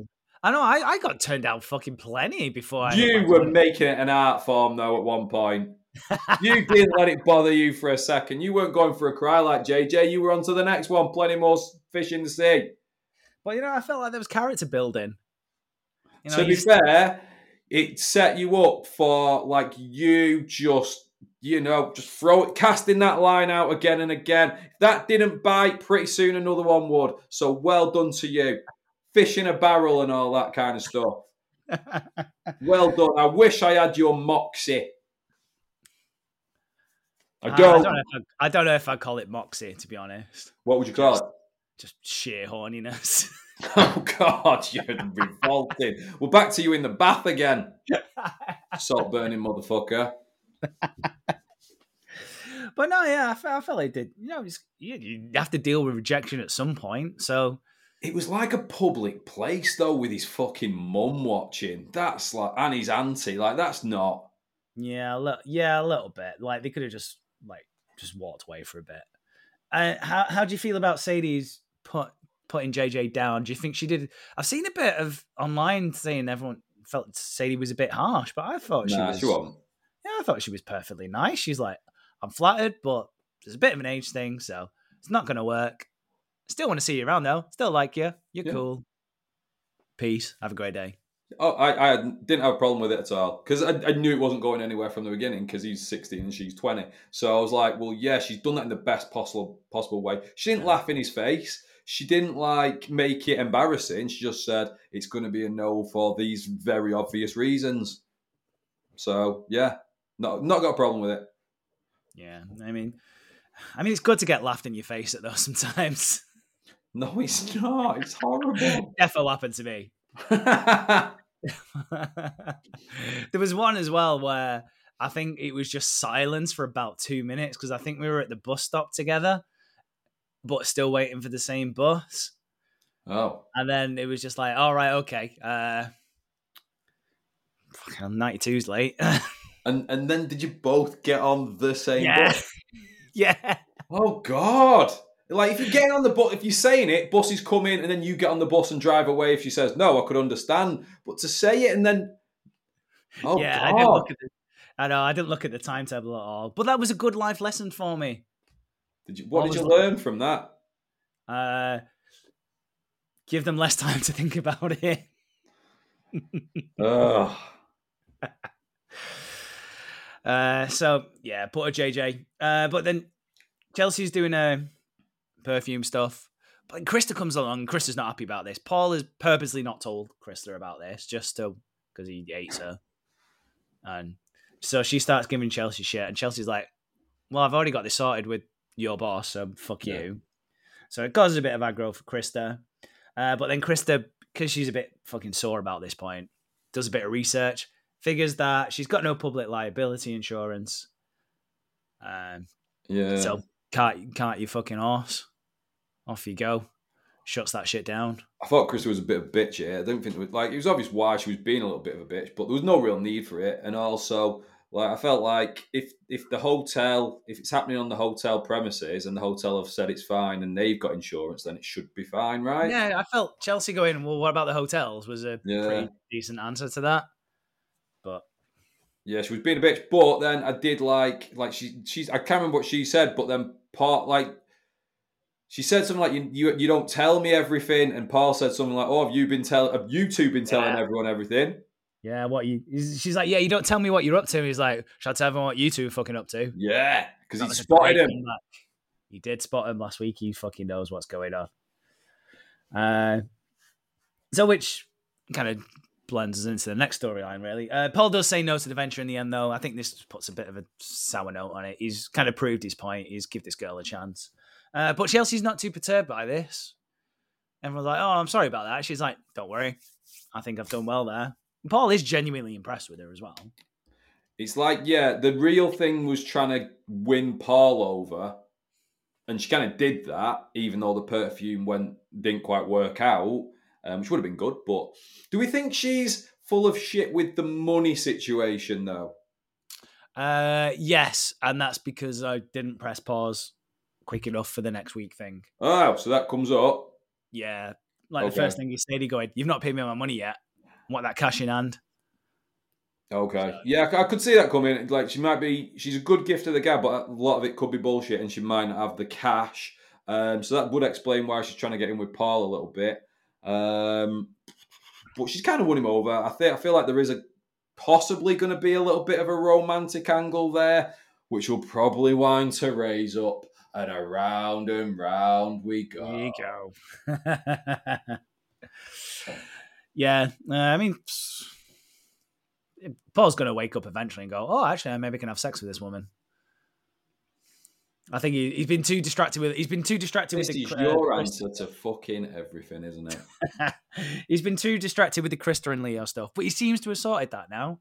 I know. I, I got turned down fucking plenty before. I You were making it an art form though at one point. You didn't let it bother you for a second. You weren't going for a cry like JJ. You were on to the next one. Plenty more fish in the sea. But you know, I felt like there was character building. You know, to be just- fair, it set you up for like you just you know just throw it, casting that line out again and again. If that didn't bite, pretty soon another one would. So well done to you. Fish in a barrel and all that kind of stuff. well done. I wish I had your moxie. I I, I don't. don't know if I, I don't know if I'd call it moxie, to be honest. What would you call it? Just sheer horniness. [laughs] [laughs] Oh God, you're revolting. We're back to you in the bath again. Salt burning motherfucker. but no, yeah, I felt, I felt like it did. You know, you, you have to deal with rejection at some point. So It was like a public place though, with his fucking mum watching. That's like and his auntie. Like that's not. yeah, a li- yeah, a little bit. Like they could have just like just walked away for a bit. Uh, how how do you feel about Sadie's put putting JJ down? Do you think she did? I've seen a bit of online saying everyone felt Sadie was a bit harsh, but I thought she was. she wasn't. Yeah, I thought she was perfectly nice. She's like, I'm flattered, but there's a bit of an age thing, so it's not going to work. Still want to see you around though. Still like you. You're Yeah. cool. Peace. Have a great day. Oh, I, I didn't have a problem with it at all because I, I knew it wasn't going anywhere from the beginning because he's 16 and she's 20. So I was like, well, yeah, she's done that in the best possible possible way. She didn't laugh in his face. She didn't like make it embarrassing. She just said it's going to be a no for these very obvious reasons. So yeah, not not got a problem with it. Yeah, I mean, I mean, it's good to get laughed in your face at though [laughs] sometimes. No, it's not. It's horrible. Defo happened to me. [laughs] there was one as well where I think it was just silence for about two minutes because I think we were at the bus stop together, but still waiting for the same bus. oh, And then it was just like, all right, okay. Uh, fucking 92's late. [laughs] and and then did you both get on the same yeah. bus? [laughs] yeah. Oh God! Like if you're getting on the bus, if you're saying it, buses come in, and then you get on the bus and drive away. If she says no, I could understand, but to say it and then, oh yeah, I didn't God! look at the, I know, I didn't look at the timetable at all. But that was a good life lesson for me. Did you, what I did you like- learn from that? Uh, give them less time to think about it. Ugh. [laughs] Uh, so yeah, put a JJ. Uh, but then Chelsea's doing a perfume stuff. But Krista comes along. and Krista's not happy about this. Paul has purposely not told Krista about this, just to because he hates her. And so she starts giving Chelsea shit, and Chelsea's like, "Well, I've already got this sorted with your boss, so fuck Yeah. you." So it causes a bit of aggro for Krista. Uh, but then Krista, because she's a bit fucking sore about this point, does a bit of research, figures that she's got no public liability insurance. Um, Yeah. so can't can't you fucking horse? Off you go. Shuts that shit down. I thought Krista was a bit of a bitch here. I don't think it was, like it was obvious why she was being a little bit of a bitch, but there was no real need for it. And also, like I felt like if if the hotel, if it's happening on the hotel premises and the hotel have said it's fine and they've got insurance, then it should be fine, right? Yeah, I felt Chelsea going, well, what about the hotels? Was a Yeah. pretty decent answer to that. But Yeah, she was being a bitch, but then I did like like she she's I can't remember what she said, but then part like She said something like, "You you, you don't tell me everything," and Paul said something like, "Oh, have you been tell have you two been telling Yeah. everyone everything?" Yeah, what you? She's like, yeah, you don't tell me what you're up to. He's like, shall I tell everyone what you two are fucking up to? Yeah, because he spotted him. He did spot him last week. He fucking knows what's going on. Uh, so which kind of blends us into the next storyline, really. Uh, Paul does say no to the venture in the end, though. I think this puts a bit of a sour note on it. He's kind of proved his point. He's give this girl a chance. Uh, but Chelsea's not too perturbed by this. Everyone's like, "Oh, I'm sorry about that." She's like, "Don't worry, I think I've done well there." Paul is genuinely impressed with her as well. It's like, yeah, the real thing was trying to win Paul over, and she kind of did that, even though the perfume went didn't quite work out, um, which would have been good. But do we think she's full of shit with the money situation, though? Uh, yes, and that's because I didn't press pause quick enough for the next week thing. Oh, so that comes up. Yeah, like Okay. the first thing he said, he going, "You've not paid me my money yet. Want that cash in hand?" Okay, yeah, I could see that coming. Like, she might be, she's a good gift to the gab, but a lot of it could be bullshit, and she might not have the cash. Um, so that would explain why she's trying to get in with Paul a little bit. Um, but she's kind of won him over. I think I feel like there is a possibly going to be a little bit of a romantic angle there, which will probably wind Terese up, and around and round we go. You go. [laughs] yeah, uh, I mean, [sighs] Paul's going to wake up eventually and go, "Oh, actually, I maybe can have sex with this woman." I think he, he's been too distracted with he's been too distracted This with the is uh, your Chris- answer to fucking everything, isn't it? [laughs] he's been too distracted with the Krista and Leo stuff, but he seems to have sorted that now,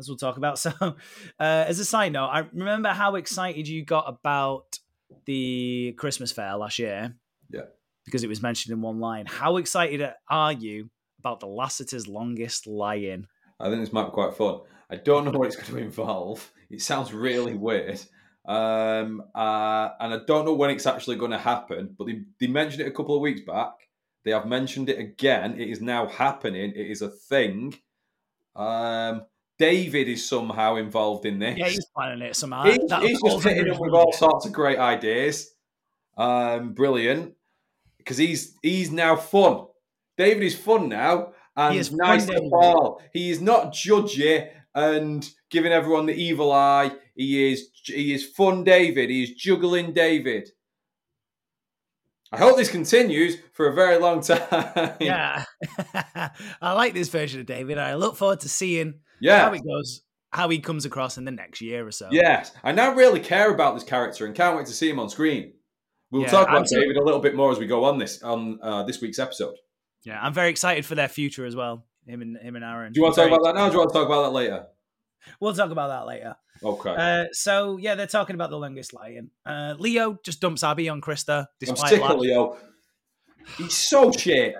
as we'll talk about. [laughs] So, uh, as a side note, I remember how excited you got about the Christmas fair last year. Yeah. Because it was mentioned in one line. How excited are you about the Lassiter's longest lie-in? I think this might be quite fun. I don't know what it's going to involve. It sounds really weird. Um, uh, and I don't know when it's actually going to happen, but they, they mentioned it a couple of weeks back. They have mentioned it again. It is now happening. It is a thing. Um, David is somehow involved in this. Yeah, he's planning it somehow. He's, he's just hitting his with all [laughs] sorts of great ideas. Um, brilliant. Because he's he's now fun. David is fun now and is nice to. Paul. He is not judgy and giving everyone the evil eye. He is he is fun David. He is juggling David. I hope this continues for a very long [laughs] time. Yeah, [laughs] I like this version of David. I look forward to seeing Yeah. how he goes, how he comes across in the next year or so. Yes, I now really care about this character and can't wait to see him on screen. We'll Yeah, talk about so- David a little bit more as we go on this on uh, this week's episode. Yeah, I'm very excited for their future as well. Him and him and Aaron. Do you want to talk about that now? Or do you want to talk about that later? We'll talk about that later. Okay. Uh, so yeah, they're talking about the longest lie-in. Uh, Leo just dumps Abby on Krista. I'm sick of Leo. He's so shit.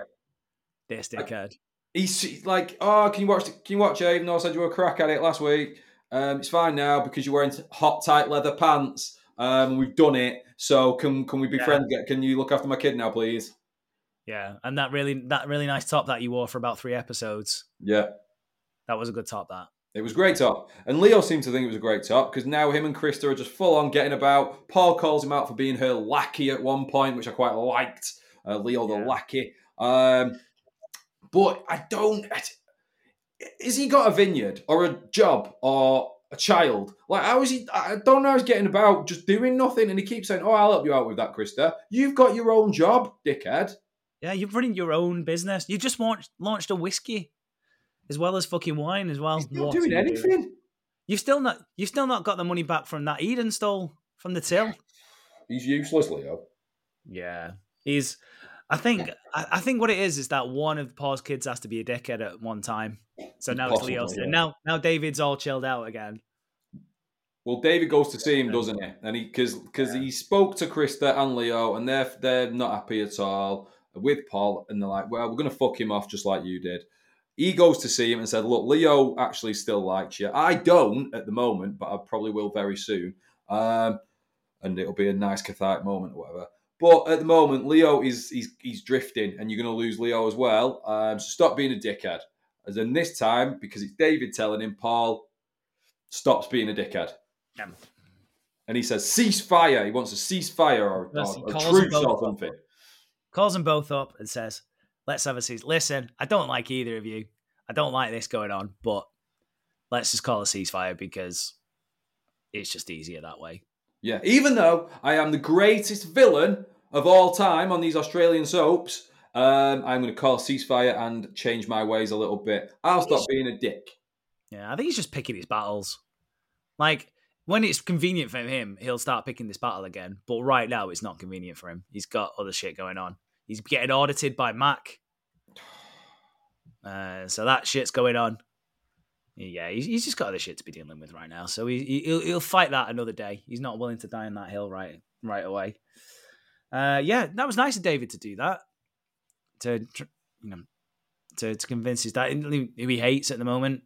This dickhead. He's like, oh, can you watch? Can you watch it? Even though I said you were a crack at it last week, um, it's fine now because you're wearing hot, tight leather pants. Um, we've done it. So can can we be Yeah. friends? again? Can you look after my kid now, please? Yeah, and that really that really nice top that you wore for about three episodes. Yeah. That was a good top. That. It was great top. And Leo seemed to think it was a great top because now him and Krista are just full on getting about. Paul calls him out for being her lackey at one point, which I quite liked. Uh, Leo the Yeah. lackey. Um, but I don't. Is he got a vineyard or a job or a child? Like, how is he? I don't know how he's getting about just doing nothing. And he keeps saying, Oh, I'll help you out with that, Krista. You've got your own job, dickhead. Yeah, you're running your own business. You just launched launched a whiskey, as well as fucking wine as well. He's not What doing are you anything. You've still not you've still not got the money back from that Eden stole from the till. He's useless, Leo. Yeah, he's. I think I, I think what it is is that one of Paul's kids has to be a dickhead at one time. So now Possibly, it's Leo's yeah. Now now David's all chilled out again. Well, David goes to see him, doesn't he? And he because because he spoke to Krista and Leo, and they're they're not happy at all with Paul, and they're like, "Well, we're gonna fuck him off just like you did." He goes to see him and said, "Look, Leo actually still likes you. I don't at the moment, but I probably will very soon. Um, and it'll be a nice cathartic moment or whatever." But at the moment, Leo is he's he's drifting, and you're gonna lose Leo as well. Um, so stop being a dickhead. As in this time, because it's David telling him, Paul stops being a dickhead. Yeah. and he says ceasefire. He wants a ceasefire or, Yes, or, or truce or up. something. Calls them both up and says, "Let's have a cease. Listen, I don't like either of you. I don't like this going on, but let's just call a ceasefire because it's just easier that way." Yeah, even though I am the greatest villain of all time on these Australian soaps, um, I'm going to call ceasefire and change my ways a little bit. I'll stop being a dick. Yeah, I think he's just picking his battles. Like when it's convenient for him, he'll start picking this battle again. But right now, it's not convenient for him. He's got other shit going on. He's getting audited by Mac, [sighs] uh, so that shit's going on. Yeah, he's, he's just got other shit to be dealing with right now. So he, he- he'll he'll fight that another day. He's not willing to die on that hill right right away. Uh, yeah, that was nice of David to do that. To you know, to, to convince his dad who he hates at the moment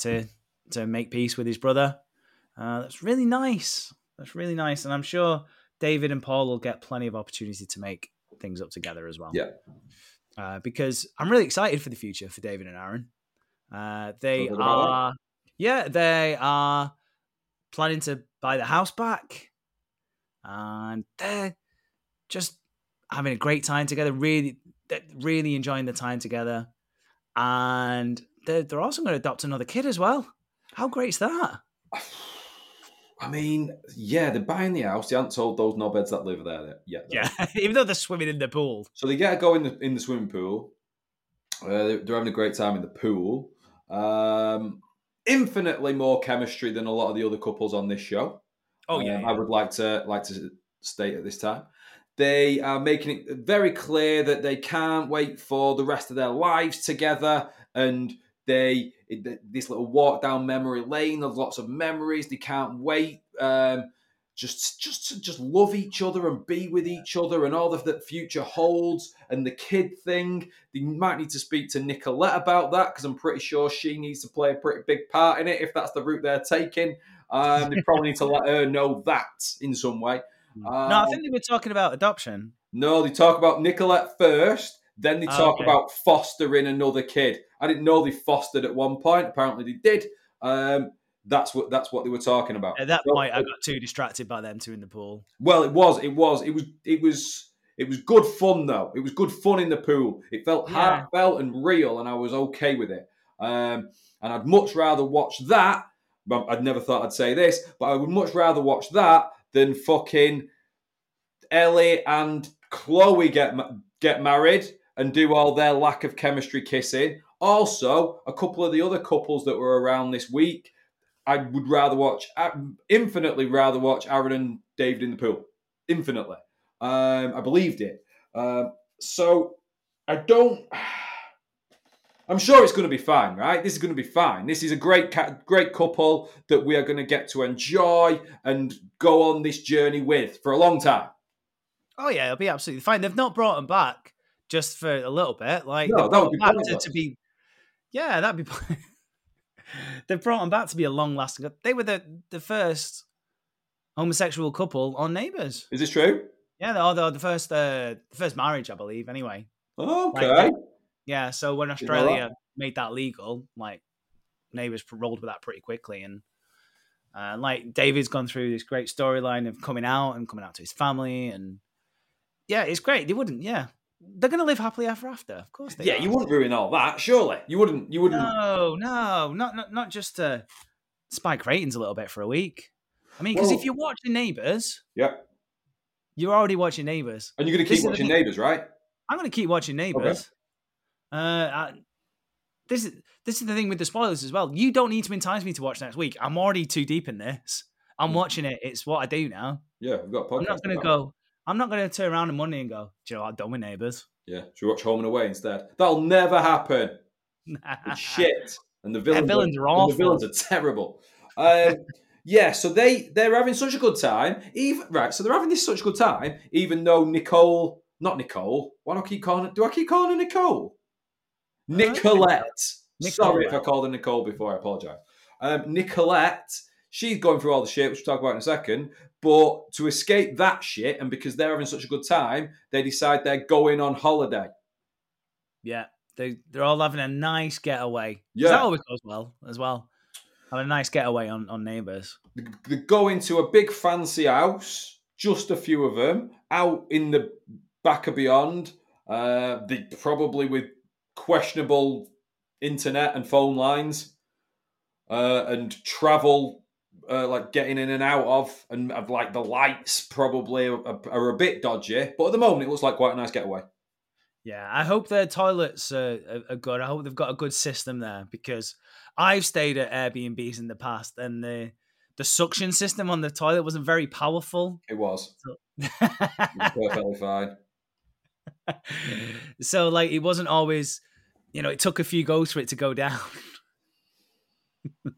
to to make peace with his brother. Uh, that's really nice. That's really nice, and I'm sure David and Paul will get plenty of opportunity to make things up together as well. Yeah. Uh, because I'm really excited for the future for David and Aaron. Uh, they are, yeah, they are planning to buy the house back, and they're just having a great time together. Really, really enjoying the time together, and they're they're also going to adopt another kid as well. How great is that? [sighs] I mean, yeah, they're buying the house. They haven't told those knobheads that live there yet. Yeah, [laughs] even though they're swimming in the pool. So they get to go in the in the swimming pool. Uh, they're having a great time in the pool. Um, infinitely more chemistry than a lot of the other couples on this show. Oh yeah, Um, yeah. I would like to like to state at this time. They are making it very clear that they can't wait for the rest of their lives together, and they this little walk down memory lane. There's lots of memories. They can't wait. Um, just just to just love each other and be with each other and all that the future holds and the kid thing they might need to speak to nicolette about that because i'm pretty sure she needs to play a pretty big part in it if that's the route they're taking um, they probably need to let her know that in some way no, I Um, think they were talking about adoption. no, they talk about Nicolette first, then they Ah, talk okay. about fostering another kid. I didn't know they fostered at one point. Apparently, they did. Um, that's what that's what they were talking about. At that So- point, I got too distracted by them two in the pool. well, it was, it was, it was, it was, it was good fun though. It was good fun in the pool. It felt Yeah. heartfelt and real, and I was okay with it. Um, and I'd much rather watch that. I'd never thought I'd say this, but I would much rather watch that than fucking Ellie and Chloe get get married and do all their lack of chemistry kissing. Also, a couple of the other couples that were around this week, I would rather watch, infinitely rather watch Aaron and David in the pool. Infinitely. Um, I believed it. Um, so I don't. [sighs] I'm sure it's going to be fine, right? This is going to be fine. This is a great, great couple that we are going to get to enjoy and go on this journey with for a long time. Oh yeah, it'll be absolutely fine. They've not brought them back just for a little bit. Like No, that would be to, to be. Yeah, that'd be. [laughs] they've brought them back to be a long lasting. They were the the first homosexual couple on Neighbours. Is this true? Yeah, they're, they're the first uh, the first marriage, I believe. Anyway, Okay. Like, yeah. So when know Australia made that legal, like Neighbours rolled with that pretty quickly, and uh, like David's gone through this great storyline of coming out and coming out to his family, and yeah, it's great. They wouldn't, yeah, they're gonna live happily ever after. Of course, they yeah, are. you wouldn't ruin all that, surely. You wouldn't. You wouldn't. No, no, not not not just to spike ratings a little bit for a week. I mean, because Well- if you're watching Neighbours, Yeah. you're already watching Neighbours. And you're going to keep is the watching Neighbours, right? I'm going to keep watching Neighbours. Uh, I, this is this is the thing with the spoilers as well. You don't need to entice me to watch next week. I'm already too deep in this. I'm watching it. It's what I do now. Yeah, we've got a podcast. I'm not going to go. I'm not going to turn around on Monday and go. Do you know what? Done with Neighbours. Yeah, should we watch Home and Away instead? That'll never happen. [laughs] It's shit. And the villains, villains are awful. The villains are terrible. Um, [laughs] yeah, so they they're having such a good time. Even right, so they're having this such a good time, even though Nicole, not Nicole. Why do I keep calling it? Do I keep calling her Nicole? Nicolette. Sorry if I called her Nicole before. I apologise. Um, Nicolette. She's going through all the shit, which we'll talk about in a second. But to escape that shit, and because they're having such a good time, they decide they're going on holiday. Yeah, they they're all having a nice getaway. Yeah. that always goes well as well. Have a nice getaway on, on Neighbours. They go into a big fancy house, just a few of them, out in the back of beyond. Uh, they probably with questionable internet and phone lines, uh, and travel uh, like getting in and out of, and uh, like the lights probably are, are a bit dodgy. But at the moment, it looks like quite a nice getaway. Yeah, I hope their toilets are, are, good. I hope they've got a good system there because I've stayed at Airbnbs in the past and the the suction system on the toilet wasn't very powerful. It was. It was perfectly fine. [laughs] so like it wasn't always, you know, it took a few goes for it to go down. [laughs]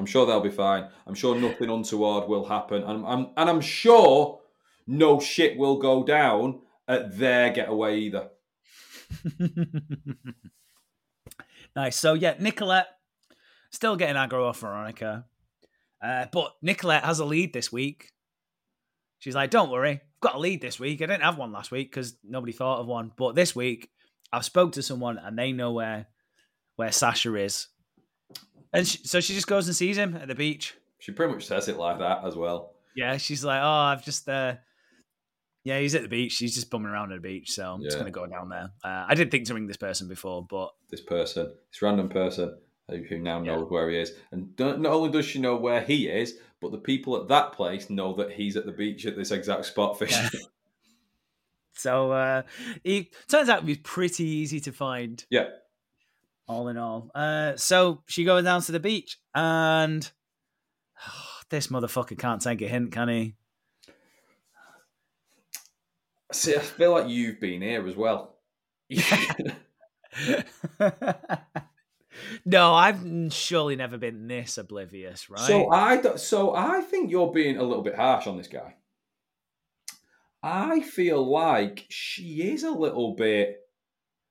I'm sure they'll be fine. I'm sure nothing untoward will happen, and I'm and I'm sure no shit will go down at their getaway either. [laughs] nice. So yeah, Nicolette still getting aggro off Veronica, uh, but Nicolette has a lead this week. She's like, "Don't worry, I've got a lead this week. I didn't have one last week because nobody thought of one, but this week I've spoke to someone and they know where where Sasha is, and she, so she just goes and sees him at the beach. She pretty much says it like that as well. Yeah, she's like, "Oh, I've just." Uh, yeah, he's at the beach. He's just bumming around at the beach, so I'm just going to go down there. Uh, I didn't think to ring this person before, but This person, this random person who, now knows where he is, and don't, only does she know where he is, but the people at that place know that he's at the beach at this exact spot fishing. [laughs] so uh, he turns out be pretty easy to find. yeah, all in all. Uh, so she goes down to the beach, and [sighs] this motherfucker can't take a hint, can he? see, I feel like you've been here as well. [laughs] no, I've surely never been this oblivious, right? So I so I think you're being a little bit harsh on this guy. I feel like she is a little bit.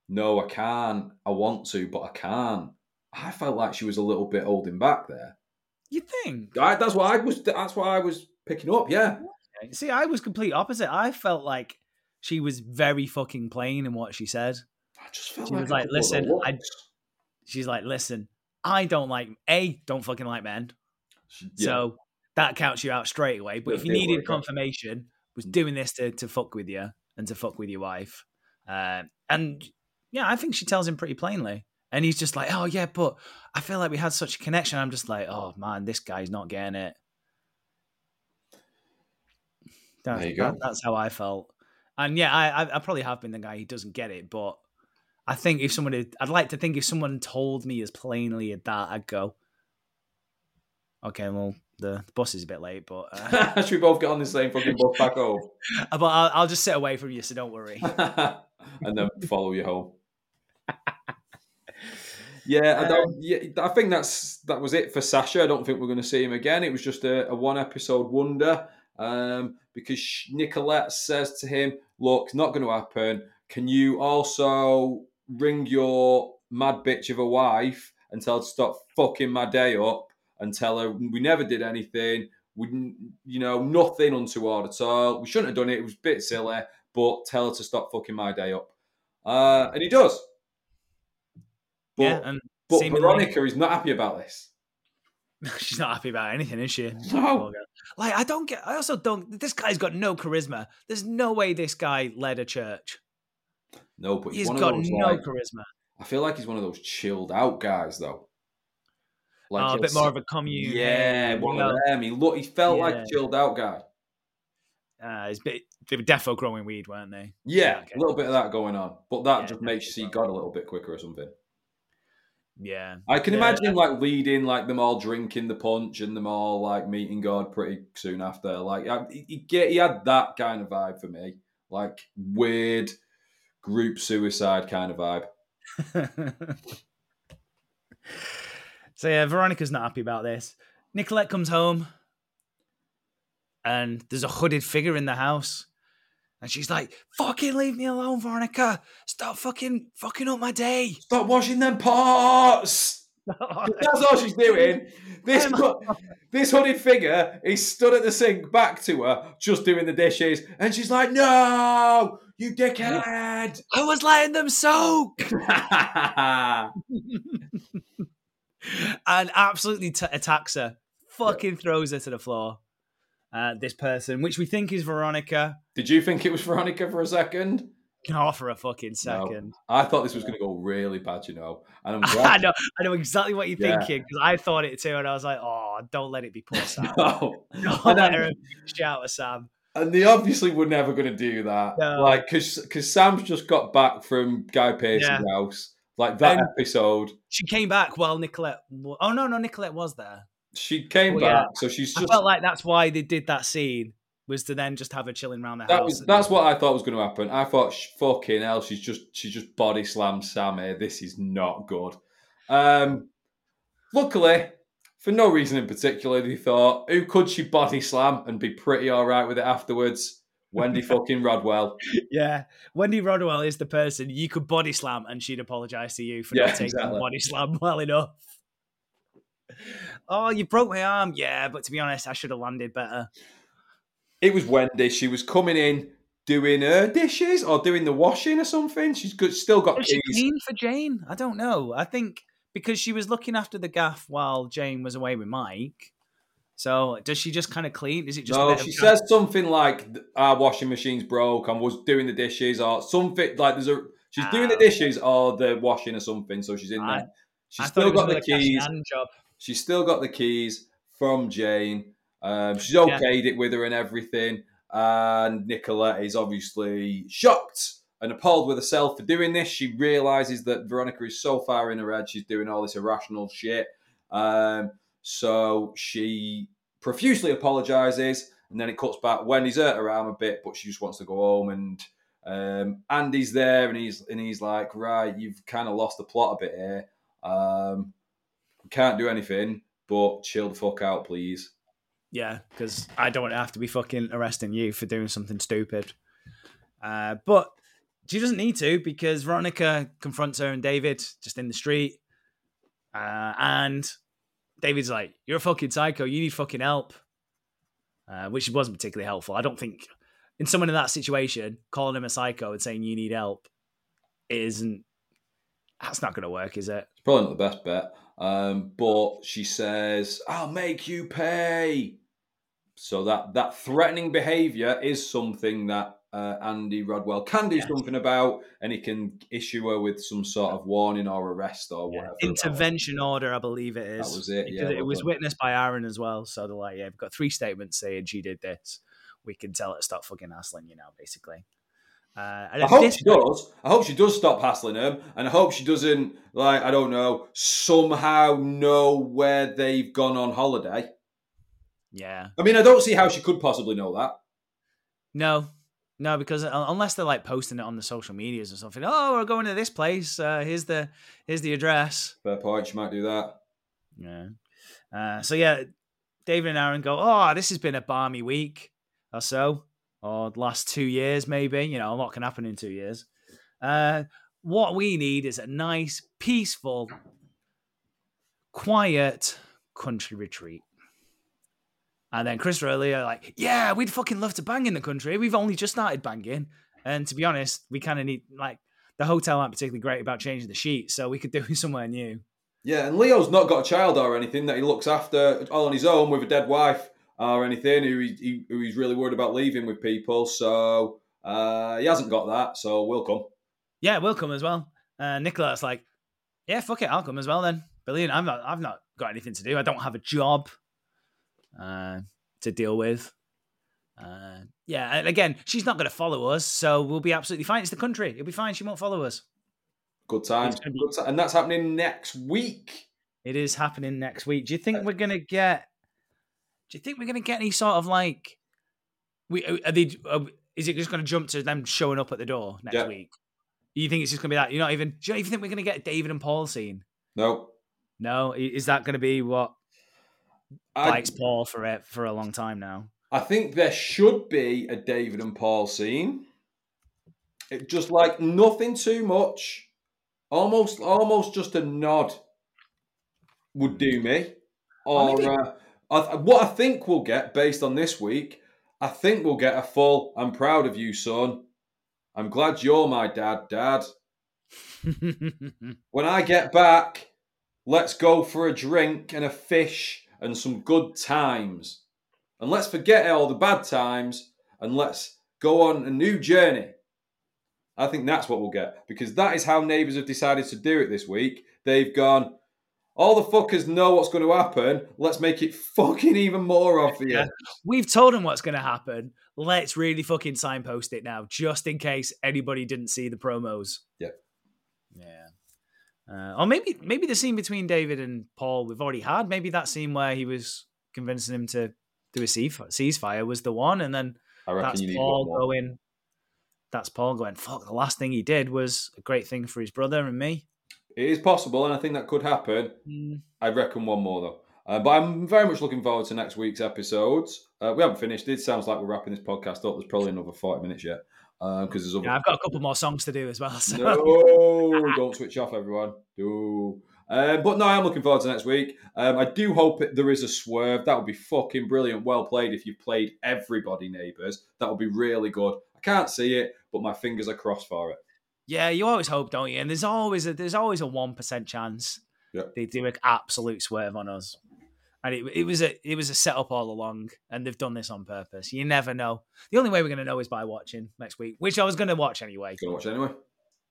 No, I can't. I want to, but I can't. I felt like she was a little bit holding back there. you think? I, that's what I was. That's what I was picking up. Yeah, See, I was complete opposite. I felt like she was very fucking plain in what she said. I just felt She like was like, couple of the "Listen, I- She's like, listen, I don't like a don't fucking like men, She- so that counts you out straight away. But Yeah, if you needed confirmation, was doing this to to fuck with you and to fuck with your wife, uh, and yeah, I think she tells him pretty plainly. And he's just like, oh yeah, but I feel like we had such a connection. I'm just like, oh man, this guy's not getting it. That's, There you go. that- that's how I felt. And yeah, I, I probably have been the guy who doesn't get it, but I think if someone, had, I'd like to think if someone told me as plainly as that, I'd go, okay, well, the bus is a bit late, but uh, [laughs] Should we both get on the same fucking bus back home, [laughs] but I'll, I'll just sit away from you, so don't worry. [laughs] and then follow you home? Yeah, I, don't, yeah, I think that's that was it for Sasha. I don't think we're going to see him again. It was just a, a one episode wonder um, because Nicolette says to him, "Look, not going to happen. Can you also ring your mad bitch of a wife and tell her to stop fucking my day up and tell her we never did anything. We, you know, nothing untoward at all. We shouldn't have done it. It was a bit silly, but tell her to stop fucking my day up." Uh, and he does. But, yeah, and but Veronica is not happy about this. [laughs] she's not happy about anything, is she? [laughs] No. Like, I don't get. I also don't. This guy's got no charisma. There's no way this guy led a church. No, but he's, He's got those. no like, charisma. I feel like he's one of those chilled out guys, though. oh, a bit more of a commune. Yeah, one of them. He look. He felt like a chilled out guy. Uh, it's bit, they were defo growing weed, weren't they? Yeah, Okay. a little bit of that going on, but that Yeah, just makes you see. God a little bit quicker or something. Yeah. I can Yeah. imagine him like leading, like them all drinking the punch and them all like meeting God pretty soon after. Like he, he get, he had that kind of vibe for me, like weird group suicide kind of vibe. [laughs] so yeah, Veronica's not happy about this. Nicolette comes home, and there's a hooded figure in the house, and she's like, "Fucking leave me alone, Veronica! Stop fucking fucking up my day." Stop washing them pots. [laughs] That's all she's doing. This this hooded figure is stood at the sink back to her, just doing the dishes, and she's like, "No, you dickhead!" [laughs] I was letting them soak. [laughs] and absolutely t- attacks her. Fucking throws her to the floor. Uh, this person, which we think is Veronica, Did you think it was Veronica for a second? can offer a fucking No. second. I thought this was going to go really bad, you know. And I'm [laughs] I know, I know exactly what you're Yeah. thinking because I thought it too, and I was like, "Oh, don't let it be poor [laughs] Sam. No. Don't And let her shout at Sam." And they obviously were never going to do that. No. Like, because because Sam's just got back from Guy Pearce's Yeah. house. Like, that And- episode, She came back while Nicolette. Oh no, no, Nicolette was there. She came Well, yeah. back. So she's just. I felt like that's why they did that scene was to then just have her chilling around the That house. was that's what I thought was going to happen. I thought, "Sh- fucking hell, she's just she just body slammed Sammy. This is not good. Um, luckily, for no reason in particular, they thought, who could she body slam and be pretty all right with it afterwards? Wendy [laughs] fucking Rodwell. yeah, Wendy Rodwell is the person you could body slam and she'd apologize to you for Yeah, not taking exactly. the body slam well enough. Oh, you broke my arm. Yeah, but to be honest, I should have landed better. It was Wendy. She was coming in doing her dishes or doing the washing or something. She's good, still got Is she keys. clean for Jane? I don't know. I think because she was looking after the gaff while Jane was away with Mike. So does she just kind of clean? Is it just No, she says something like our washing machine's broke and was doing the dishes or something like there's a she's doing the Ah. dishes or the washing or something, so she's in I- there. She's I still got the keys. She's still got the keys from Jane. Um, she's okayed it with her and everything. And Nicolette is obviously shocked and appalled with herself for doing this. She realizes that Veronica is so far in her head, she's doing all this irrational shit. Um, so she profusely apologizes, and then it cuts back. Wendy's hurt her arm a bit, but she just wants to go home. And um, Andy's there, and he's and he's like, "Right, you've kind of lost the plot a bit here. Um, can't do anything, but chill the fuck out, please." Yeah, because I don't want to have to be fucking arresting you for doing something stupid. Uh, but she doesn't need to because Veronica confronts her and David just in the street. Uh, and David's like, You're a fucking psycho. You need fucking help. Uh, which wasn't particularly helpful. I don't think in someone in that situation, calling him a psycho and saying you need help isn't. That's not going to work, is it? It's probably not the best bet. Um, but she says, "I'll make you pay." So that that threatening behaviour is something that uh, Andy Rodwell can do something about, and he can issue her with some sort of warning or arrest or whatever. intervention order, I believe it is. That was it, yeah, it well was done. witnessed by Aaron as well. So they're like, yeah, we've got three statements saying she did this. We can tell her to stop fucking hassling you now, basically. Uh, I hope she does. I hope she does stop hassling him, and I hope she doesn't like I don't know somehow know where they've gone on holiday. Yeah. I mean, I don't see how she could possibly know that. No, no, because unless they're like posting it on the social medias or something. Oh, we're going to this place. Uh, here's the here's the address. Fair point. She might do that. Yeah. Uh, so yeah, David and Aaron go. Oh, this has been a balmy week or so, or the last two years maybe. You know, a lot can happen in two years. Uh, what we need is a nice, peaceful, quiet country retreat. And then Chris are like, yeah, we'd fucking love to bang in the country. We've only just started banging. And to be honest, we kind of need, like, the hotel aren't particularly great about changing the sheets, so we could do [laughs] somewhere new. Yeah, and Leo's not got a child or anything that he looks after all on his own with a dead wife or anything who, he, who he's really worried about leaving with people. So uh, he hasn't got that. So we'll come. Yeah, we'll come as well. Uh, Nicola's like, yeah, fuck it, I'll come as well then. Brilliant. I'm not, I've not got anything to do. I don't have a job uh, to deal with. Uh, yeah, and again, she's not going to follow us, so we'll be absolutely fine. It's the country; it'll be fine. She won't follow us. Good times. Be- Good ti- and that's happening next week. It is happening next week. Do you think we're going to get? Do you think we're going to get any sort of like? We are they? Are, is it just going to jump to them showing up at the door next Yeah. week? You think it's just going to be that? You're not even. Do you even think we're going to get David and Paul scene? No. No, is that going to be what I, bites Paul for it for a long time now? I think there should be a David and Paul scene. It just like nothing too much. Almost, almost just a nod would do me. Or uh, I, th- what I think we'll get based on this week, I think we'll get a full. I'm proud of you, son. I'm glad you're my dad, Dad. [laughs] When I get back, Let's go for a drink and a fish and some good times. And let's forget all the bad times and let's go on a new journey. I think that's what we'll get because that is how neighbours have decided to do it this week. They've gone, all the fuckers know what's going to happen. Let's make it fucking even more obvious. Yeah. We've told them what's going to happen. Let's really fucking signpost it now, just in case anybody didn't see the promos. Yeah. Yeah. Uh, or maybe maybe the scene between David and Paul we've already had. Maybe that scene where he was convincing him to do a ceasefire was the one, and then that's Paul going. That's Paul going. Fuck! The last thing he did was a great thing for his brother and me. It is possible, and I think that could happen. Mm. I reckon one more though. Uh, but I'm very much looking forward to next week's episodes. Uh, we haven't finished. It sounds like we're wrapping this podcast up. There's probably another 40 minutes yet because there's other. Yeah, I've got a couple more songs to do as well. [laughs] So. No, don't switch off, everyone. No. Uh, but no, I'm looking forward to next week. Um, I do hope it, there is a swerve. That would be fucking brilliant. Well played if you've played everybody, neighbours. That would be really good. I can't see it, but my fingers are crossed for it. Yeah, you always hope, don't you? And there's always a there's always a one percent chance Yeah. they do an absolute swerve on us. And it, it was a it was a setup all along, and they've done this on purpose. You never know. The only way we're going to know is by watching next week, which I was going to watch anyway. Gonna watch anyway.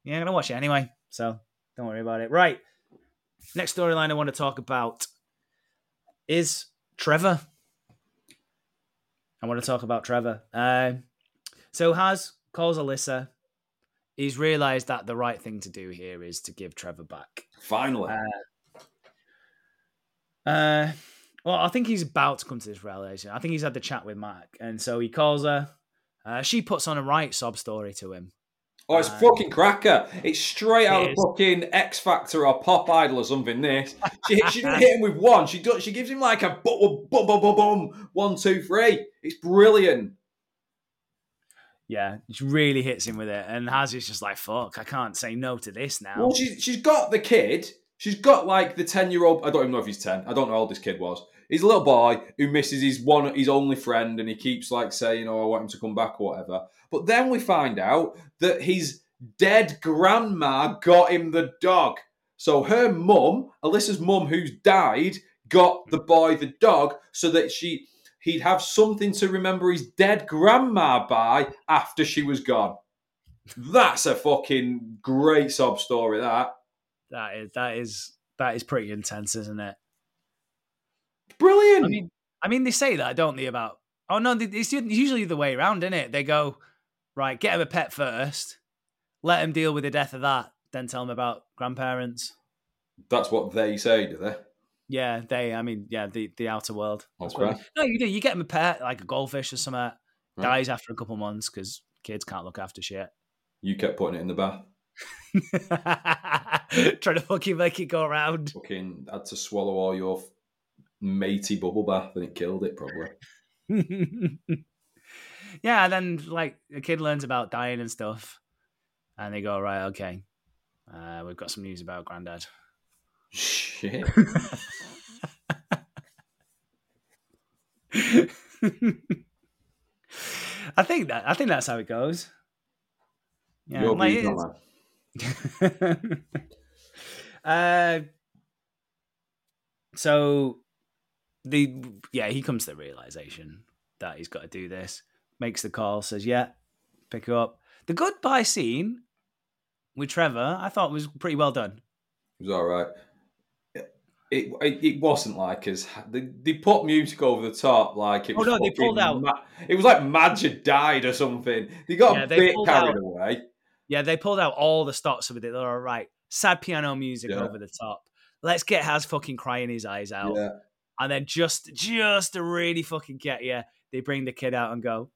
Yeah, I'm going to watch it anyway, so don't worry about it. Right, next storyline I want to talk about is Trevor. I want to talk about Trevor. Um, so Haz calls Alyssa. He's realised that the right thing to do here is to give Trevor back. Finally. Uh, well, I think he's about to come to this realization. I think he's had the chat with Mac, and so he calls her. Uh, she puts on a right sob story to him. Oh, it's fucking cracker. It's straight out It of fucking X Factor or Pop Idol or something, this. She, [laughs] she didn't hit him with one. She does, she gives him like a boom, boom, boom, boom, boom, one, two, three. It's brilliant. Yeah, she really hits him with it, and is just like, "Fuck, I can't say no to this now." Well, she's, she's got the kid. She's got like the 10 year old. I don't even know if he's 10. I don't know how old this kid was. He's a little boy who misses his one, his only friend, and he keeps like saying, Oh, I want him to come back or whatever. But then we find out that his dead grandma got him the dog. So her mum, Alyssa's mum, who's died, got the boy the dog so that she he'd have something to remember his dead grandma by after she was gone. That's a fucking great sob story, that. that is that is that is pretty intense, isn't it? Brilliant. I mean, I mean, they say that, don't they? About oh no, it's usually the way around, isn't it? They go right, get him a pet first, let him deal with the death of that, then tell him about grandparents. That's what they say, do they? Yeah, they. I mean, yeah, the the outer world. That's Okay. what no, you do. You get him a pet, like a goldfish or something. Right. Dies after a couple months because kids can't look after shit. You kept putting it in the bath. [laughs] Trying to fucking make it go around. Fucking had to swallow all your matey bubble bath and it killed it, probably. [laughs] yeah, and then like a kid learns about dying and stuff, and they go right, okay, uh, we've got some news about Granddad. Shit. [laughs] I think that I think that's how it goes. Yeah, Your like, views, it's- [laughs] uh, so the yeah, he comes to the realization that he's got to do this. Makes the call, says, "Yeah, pick her up." The goodbye scene with Trevor, I thought was pretty well done. It was all right. It, it, it wasn't like as they, they put music over the top like it Oh, was. no, they pulled out- Ma- it was like Madge had died or something. They got Yeah, a they bit carried out- away. Yeah, they pulled out all the stops with it. They're all right. Sad piano music Yeah. over the top. Let's get Haz fucking crying his eyes out. Yeah. And then just just to really fucking get you, they bring the kid out and go,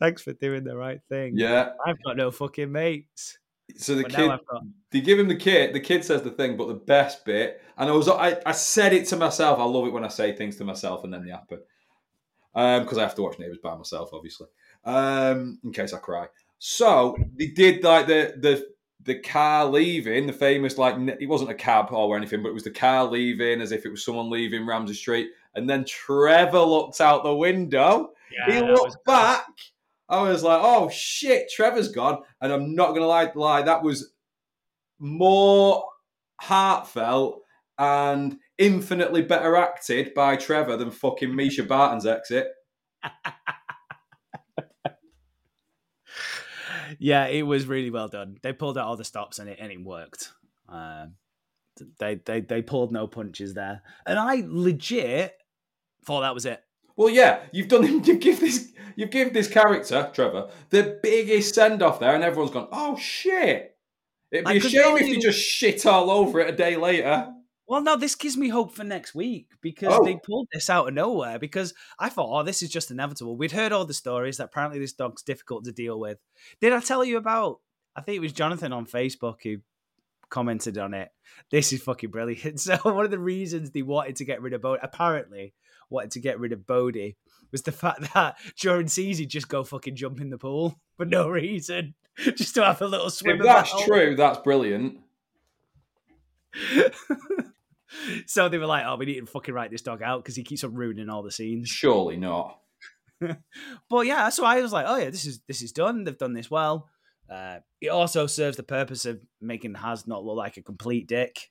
Thanks for doing the right thing. Yeah. I've got no fucking mates. So the But kid, got they give him the kid. The kid says the thing, but the best bit, and I was, I, I said it to myself. I love it when I say things to myself and then they happen. Um, because I have to watch Neighbours by myself, obviously. Um, in case I cry. So they did like the the the car leaving, the famous like it wasn't a cab or anything, but it was the car leaving as if it was someone leaving Ramsay Street. And then Trevor looked out the window. yeah, he looked back. I was like, "Oh shit, Trevor's gone," and I'm not gonna lie, lie that was more heartfelt and infinitely better acted by Trevor than fucking Mischa Barton's exit. yeah, it was really well done. They pulled out all the stops and it and it worked. Um, they they they pulled no punches there, and I legit thought that was it. Well, yeah, you've done. [laughs] You give this. You give this character Trevor the biggest send off there, and everyone's gone. Oh shit! It'd be a shame if even- you just shit all over it a day later. Well, no, this gives me hope for next week because Oh. they pulled this out of nowhere. Because I thought, oh, this is just inevitable. We'd heard all the stories that apparently this dog's difficult to deal with. Did I tell you about? I think it was Jonathan on Facebook who commented on it. This is fucking brilliant. [laughs] So one of the reasons they wanted to get rid of Bodie, apparently wanted to get rid of Bodie, was the fact [laughs] that during season he'd just go fucking jump in the pool for no reason, [laughs] just to have a little swim. If that's true, that's brilliant. [laughs] so they were like, "Oh, we need to fucking write this dog out because he keeps on ruining all the scenes." Surely not. But yeah, so I was like, "Oh yeah, this is this is done. They've done this well." Uh, it also serves the purpose of making Haz not look like a complete dick,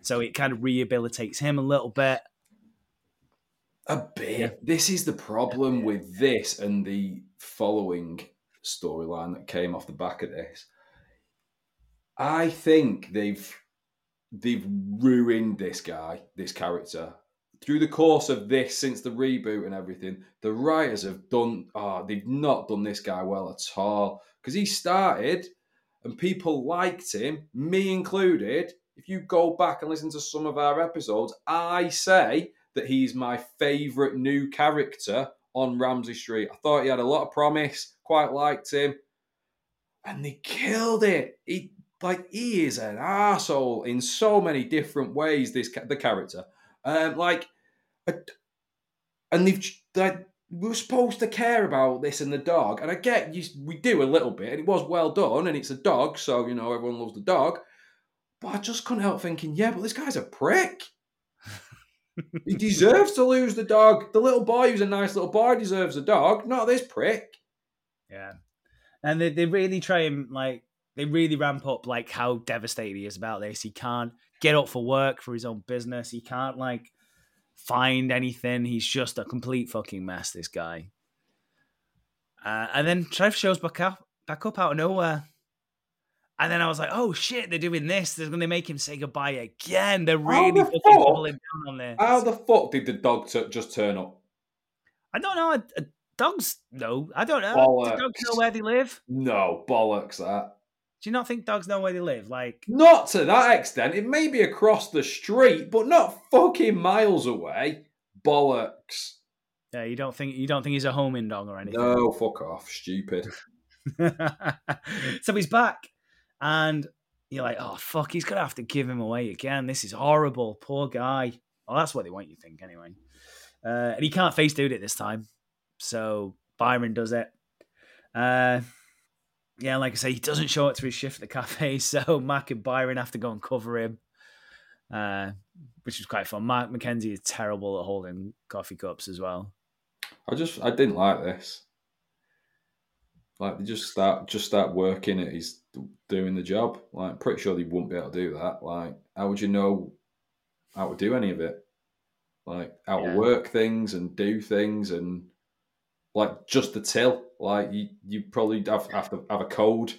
so it kind of rehabilitates him a little bit. A bit. This is the problem with this and the following storyline that came off the back of this. I think they've they've ruined this guy, this character. Through the course of this, since the reboot and everything, the writers have done oh, they've not done this guy well at all. Because he started and people liked him, me included. If you go back and listen to some of our episodes, I say that he's my favourite new character on Ramsay Street. I thought he had a lot of promise, quite liked him. And they killed it. He like he is an asshole in so many different ways. This the character, um, like, and they've like we are supposed to care about this and the dog, and I get you. We do a little bit, and it was well done, and it's a dog, so you know everyone loves the dog. But I just couldn't help thinking, yeah, but this guy's a prick. He deserves to lose the dog. The little boy who's a nice little boy deserves a dog, not this prick. Yeah, and they they really try and like they really ramp up like how devastated he is about this. He can't get up for work for his own business. He can't like find anything. He's just a complete fucking mess. This guy. Uh, and then Trev shows back up, back up out of nowhere. And then I was like, "Oh shit! They're doing this. They're going to make him say goodbye again. They're really the doubling down on this." How the fuck did the dog t- just turn up? I don't know. Dogs, no, I don't know. Do dogs know where they live? No, bollocks that. Do you not think dogs know where they live? Like, Not to that extent. It may be across the street, but not fucking miles away. Bollocks. Yeah, you don't think you don't think he's a homing dog or anything. No, fuck off. Stupid. [laughs] so he's back, and you're like, oh fuck, he's gonna have to give him away again. This is horrible. Poor guy. Well, that's what they want you to think anyway. Uh, and he can't face dude it this time, so Byron does it. Uh, yeah, like I say, he doesn't show up to his shift at the cafe, [laughs] so Mac and Byron have to go and cover him, uh, which is quite fun. Mark McKenzie is terrible at holding coffee cups as well. I just I didn't like this. Like they just start just start working at he's doing the job. Like pretty sure they wouldn't be able to do that. Like how would you know how to do any of it? Like how Yeah. to work things and do things and like just the till. Like you you probably have, have to have a code.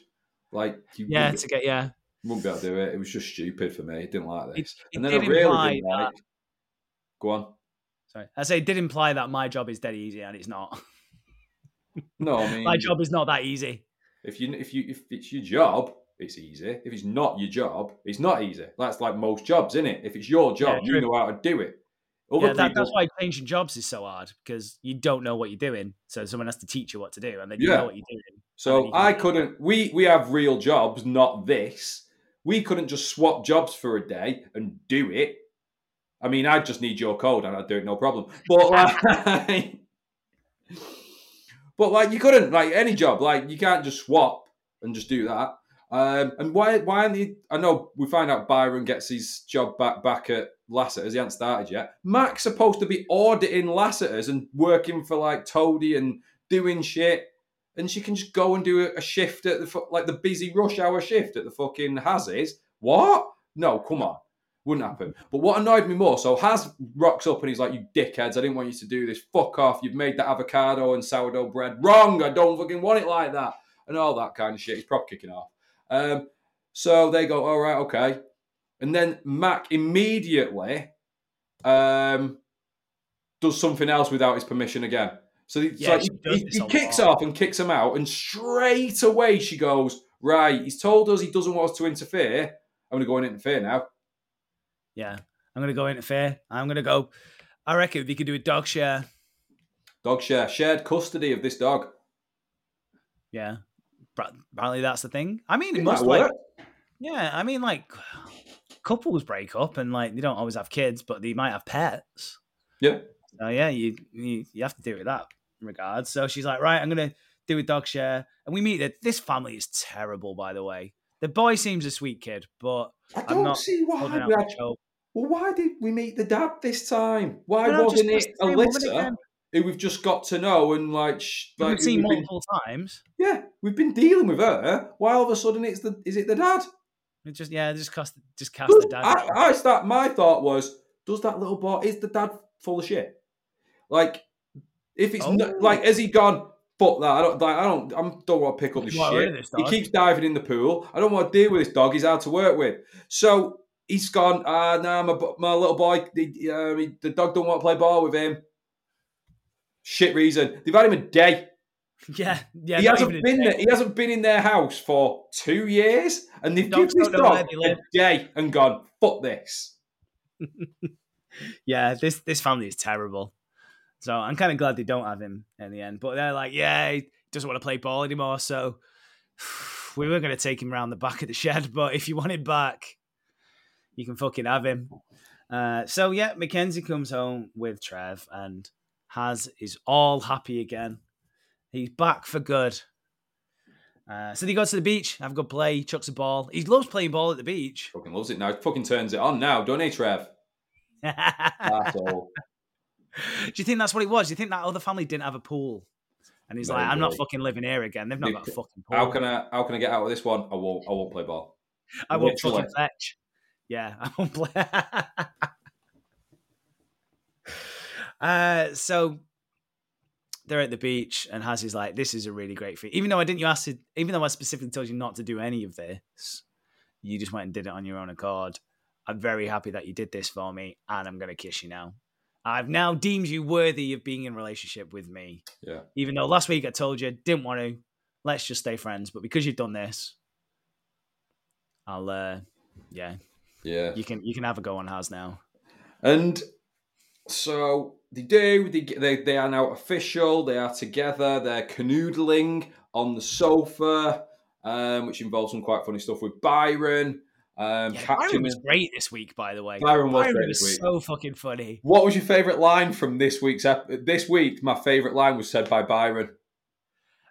Like you Yeah, wouldn't, to get yeah. wouldn't be able to do it. It was just stupid for me. Didn't like this. it and then I really didn't that- like. Go on. Sorry, I say it did imply that my job is dead easy, and it's not. No, I [laughs] mean my job is not that easy. If you if you if it's your job, it's easy. If it's not your job, it's not easy. That's like most jobs, isn't it? If it's your job, Yeah, you know how to do it. Other Yeah, that, people, that's why changing jobs is so hard because you don't know what you're doing, so someone has to teach you what to do, and then you Yeah. know what you're doing. so you I couldn't. We we have real jobs, not this. We couldn't just swap jobs for a day and do it. I mean, I just need your code and I'd do it no problem. But [laughs] like, [laughs] but like you couldn't like any job. Like you can't just swap and just do that. Um, and why why aren't you, I know we find out Byron gets his job back back at Lassiter's. He hasn't started yet. Mac's supposed to be auditing Lassiter's and working for like Toadie and doing shit. And she can just go and do a shift at the like the busy rush hour shift at the fucking Hazes. What? No, come on. Wouldn't happen. But what annoyed me more, so Haz rocks up and he's like, "You dickheads! I didn't want you to do this. Fuck off! You've made that avocado and sourdough bread wrong. I don't fucking want it like that." And all that kind of shit. He's prop kicking off. Um, so they go, "All right, okay." And then Mac immediately um, does something else without his permission again. So, he, Yeah, so he, he- he kicks off and kicks him out, and straight away she goes, "Right, he's told us he doesn't want us to interfere. I'm going to go and interfere now." Yeah, I'm gonna go into interfere. I'm gonna go. I reckon we could do a dog share. Dog share, shared custody of this dog. Yeah, apparently that's the thing. I mean, it It must like. work. Yeah, I mean, like couples break up and like they don't always have kids, but they might have pets. Yeah. So yeah, you you, you have to do it in that regard. So she's like, right, I'm gonna do a dog share, and we meet that this family is terrible, by the way. The boy seems a sweet kid, but I don't see why holding out we much had, hope. Well, why did we meet the dad this time? Why wasn't it the same woman Alyssa, who we've just got to know and like, sh- We've seen we've been- multiple times. yeah, we've been dealing with her. Why all of a sudden it's the is it the dad? It just yeah, just cast just cast Does- the dad. I, I start. My thought was, does that little boy is the dad full of shit? Like, if it's Oh. like, has he gone? Fuck that! I don't. Like, I don't. I don't want to pick up this You want rid shit. this he keeps diving in the pool. I don't want to deal with this dog. He's hard to work with. So he's gone. Ah, nah, my my little boy. The, he- the dog don't want to play ball with him. Shit reason. They've had him a day. [laughs] yeah, yeah. he hasn't been there. He hasn't been in their house for two years, and they've given this don't know where dog a day and gone. Fuck this. [laughs] Yeah, this this family is terrible. So I'm kind of glad they don't have him in the end. But they're like, yeah, he doesn't want to play ball anymore. So [sighs] we were going to take him around the back of the shed, but if you want him back, you can fucking have him. Uh, so yeah, Mackenzie comes home with Trev and Haz is all happy again. He's back for good. Uh, so he goes to the beach, have a good play, chucks a ball. He loves playing ball at the beach. Fucking loves it now. Fucking turns it on now, don't he, Trev? [laughs] That's all. Do you think that's what it was? Do you think that other family didn't have a pool? And he's like, I'm not fucking living here again. They've not got a fucking pool. How can I? How can I get out of this one? I won't. I won't play ball. I won't Literally. fucking fetch. Yeah, I won't play. uh, so they're at the beach, and Haz is like, "This is a really great feat." Even though I didn't, you asked, to- even though I specifically told you not to do any of this, you just went and did it on your own accord. I'm very happy that you did this for me, and I'm gonna kiss you now. I've now deemed you worthy of being in relationship with me. Yeah. Even though last week I told you didn't want to, let's just stay friends. But because you've done this, I'll uh yeah, Yeah. you can you can have a go on Haz now. And so they do. They, they they are now official. They are together. They're canoodling on the sofa, um, which involves some quite funny stuff with Byron. Um, Yeah, Byron was great this week, by the way. Byron was great this was week. so fucking funny. What was your favourite line from this week's ep- this week? My favourite line was said by Byron.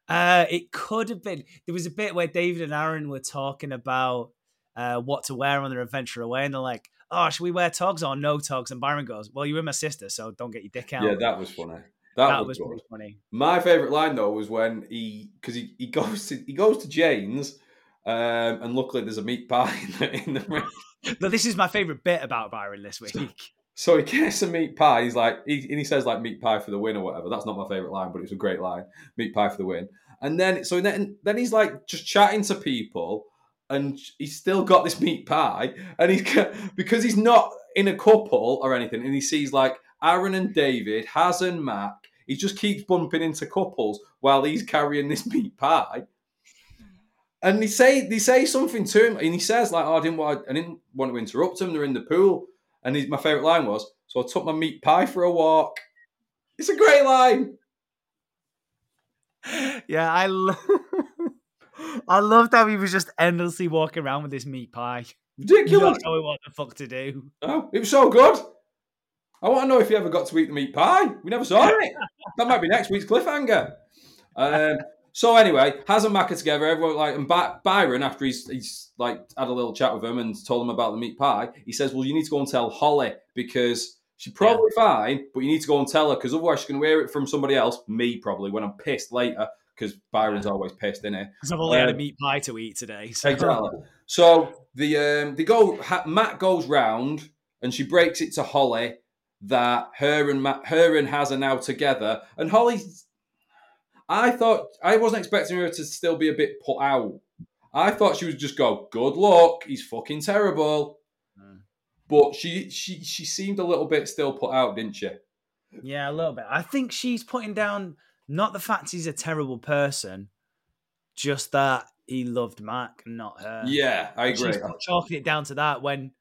Uh, it could have been. There was a bit where David and Aaron were talking about uh, what to wear on their adventure away, and they're like, "Oh, should we wear togs or no togs?" And Byron goes, "Well, you're with my sister, so don't get your dick out." Yeah, that was funny. That, That was, was funny. My favourite line though was when he because he, he goes to he goes to Jane's, um, and luckily there's a meat pie in the, in the [laughs] But this is my favorite bit about Byron this week. So he gets a meat pie. He's like, he, and he says like meat pie for the win or whatever. That's not my favorite line, but it's a great line. Meat pie for the win. And then, so then, then he's like just chatting to people, and he's still got this meat pie, and he's because he's not in a couple or anything, and he sees like Aaron and David, Haz and Mac. He just keeps bumping into couples while he's carrying this meat pie. And they say they say something to him, and he says like, "Oh, I didn't want, I didn't want to interrupt them. They're in the pool." And his, my favorite line was, "So I took my meat pie for a walk." It's a great line. yeah, I lo- [laughs] I loved how he was just endlessly walking around with this meat pie, Ridiculous. not knowing what the fuck to do. Oh, it was so good. I want to know if he ever got to eat the meat pie. We never saw it. [laughs] that might be next week's cliffhanger. Um, so anyway, Haz and Mac together. Everyone like and By- Byron after he's he's like had a little chat with him and told him about the meat pie. He says, "Well, you need to go and tell Holly because she's probably fine, but you need to go and tell her because otherwise she's going to hear it from somebody else, me probably when I'm pissed later because Byron's always pissed, isn't he? Because I've only had a Um, meat pie to eat today. So. Exactly. So the um, they go. Matt goes round, and she breaks it to Holly that her and Matt, her and Haz are now together. And Holly, I thought I wasn't expecting her to still be a bit put out. I thought she would just go, "Good luck, he's fucking terrible." Mm. But she she she seemed a little bit still put out, didn't she? Yeah, a little bit. I think she's putting down not the fact he's a terrible person, just that he loved Mac, and not her. Yeah, I agree. She's chalking it down to that when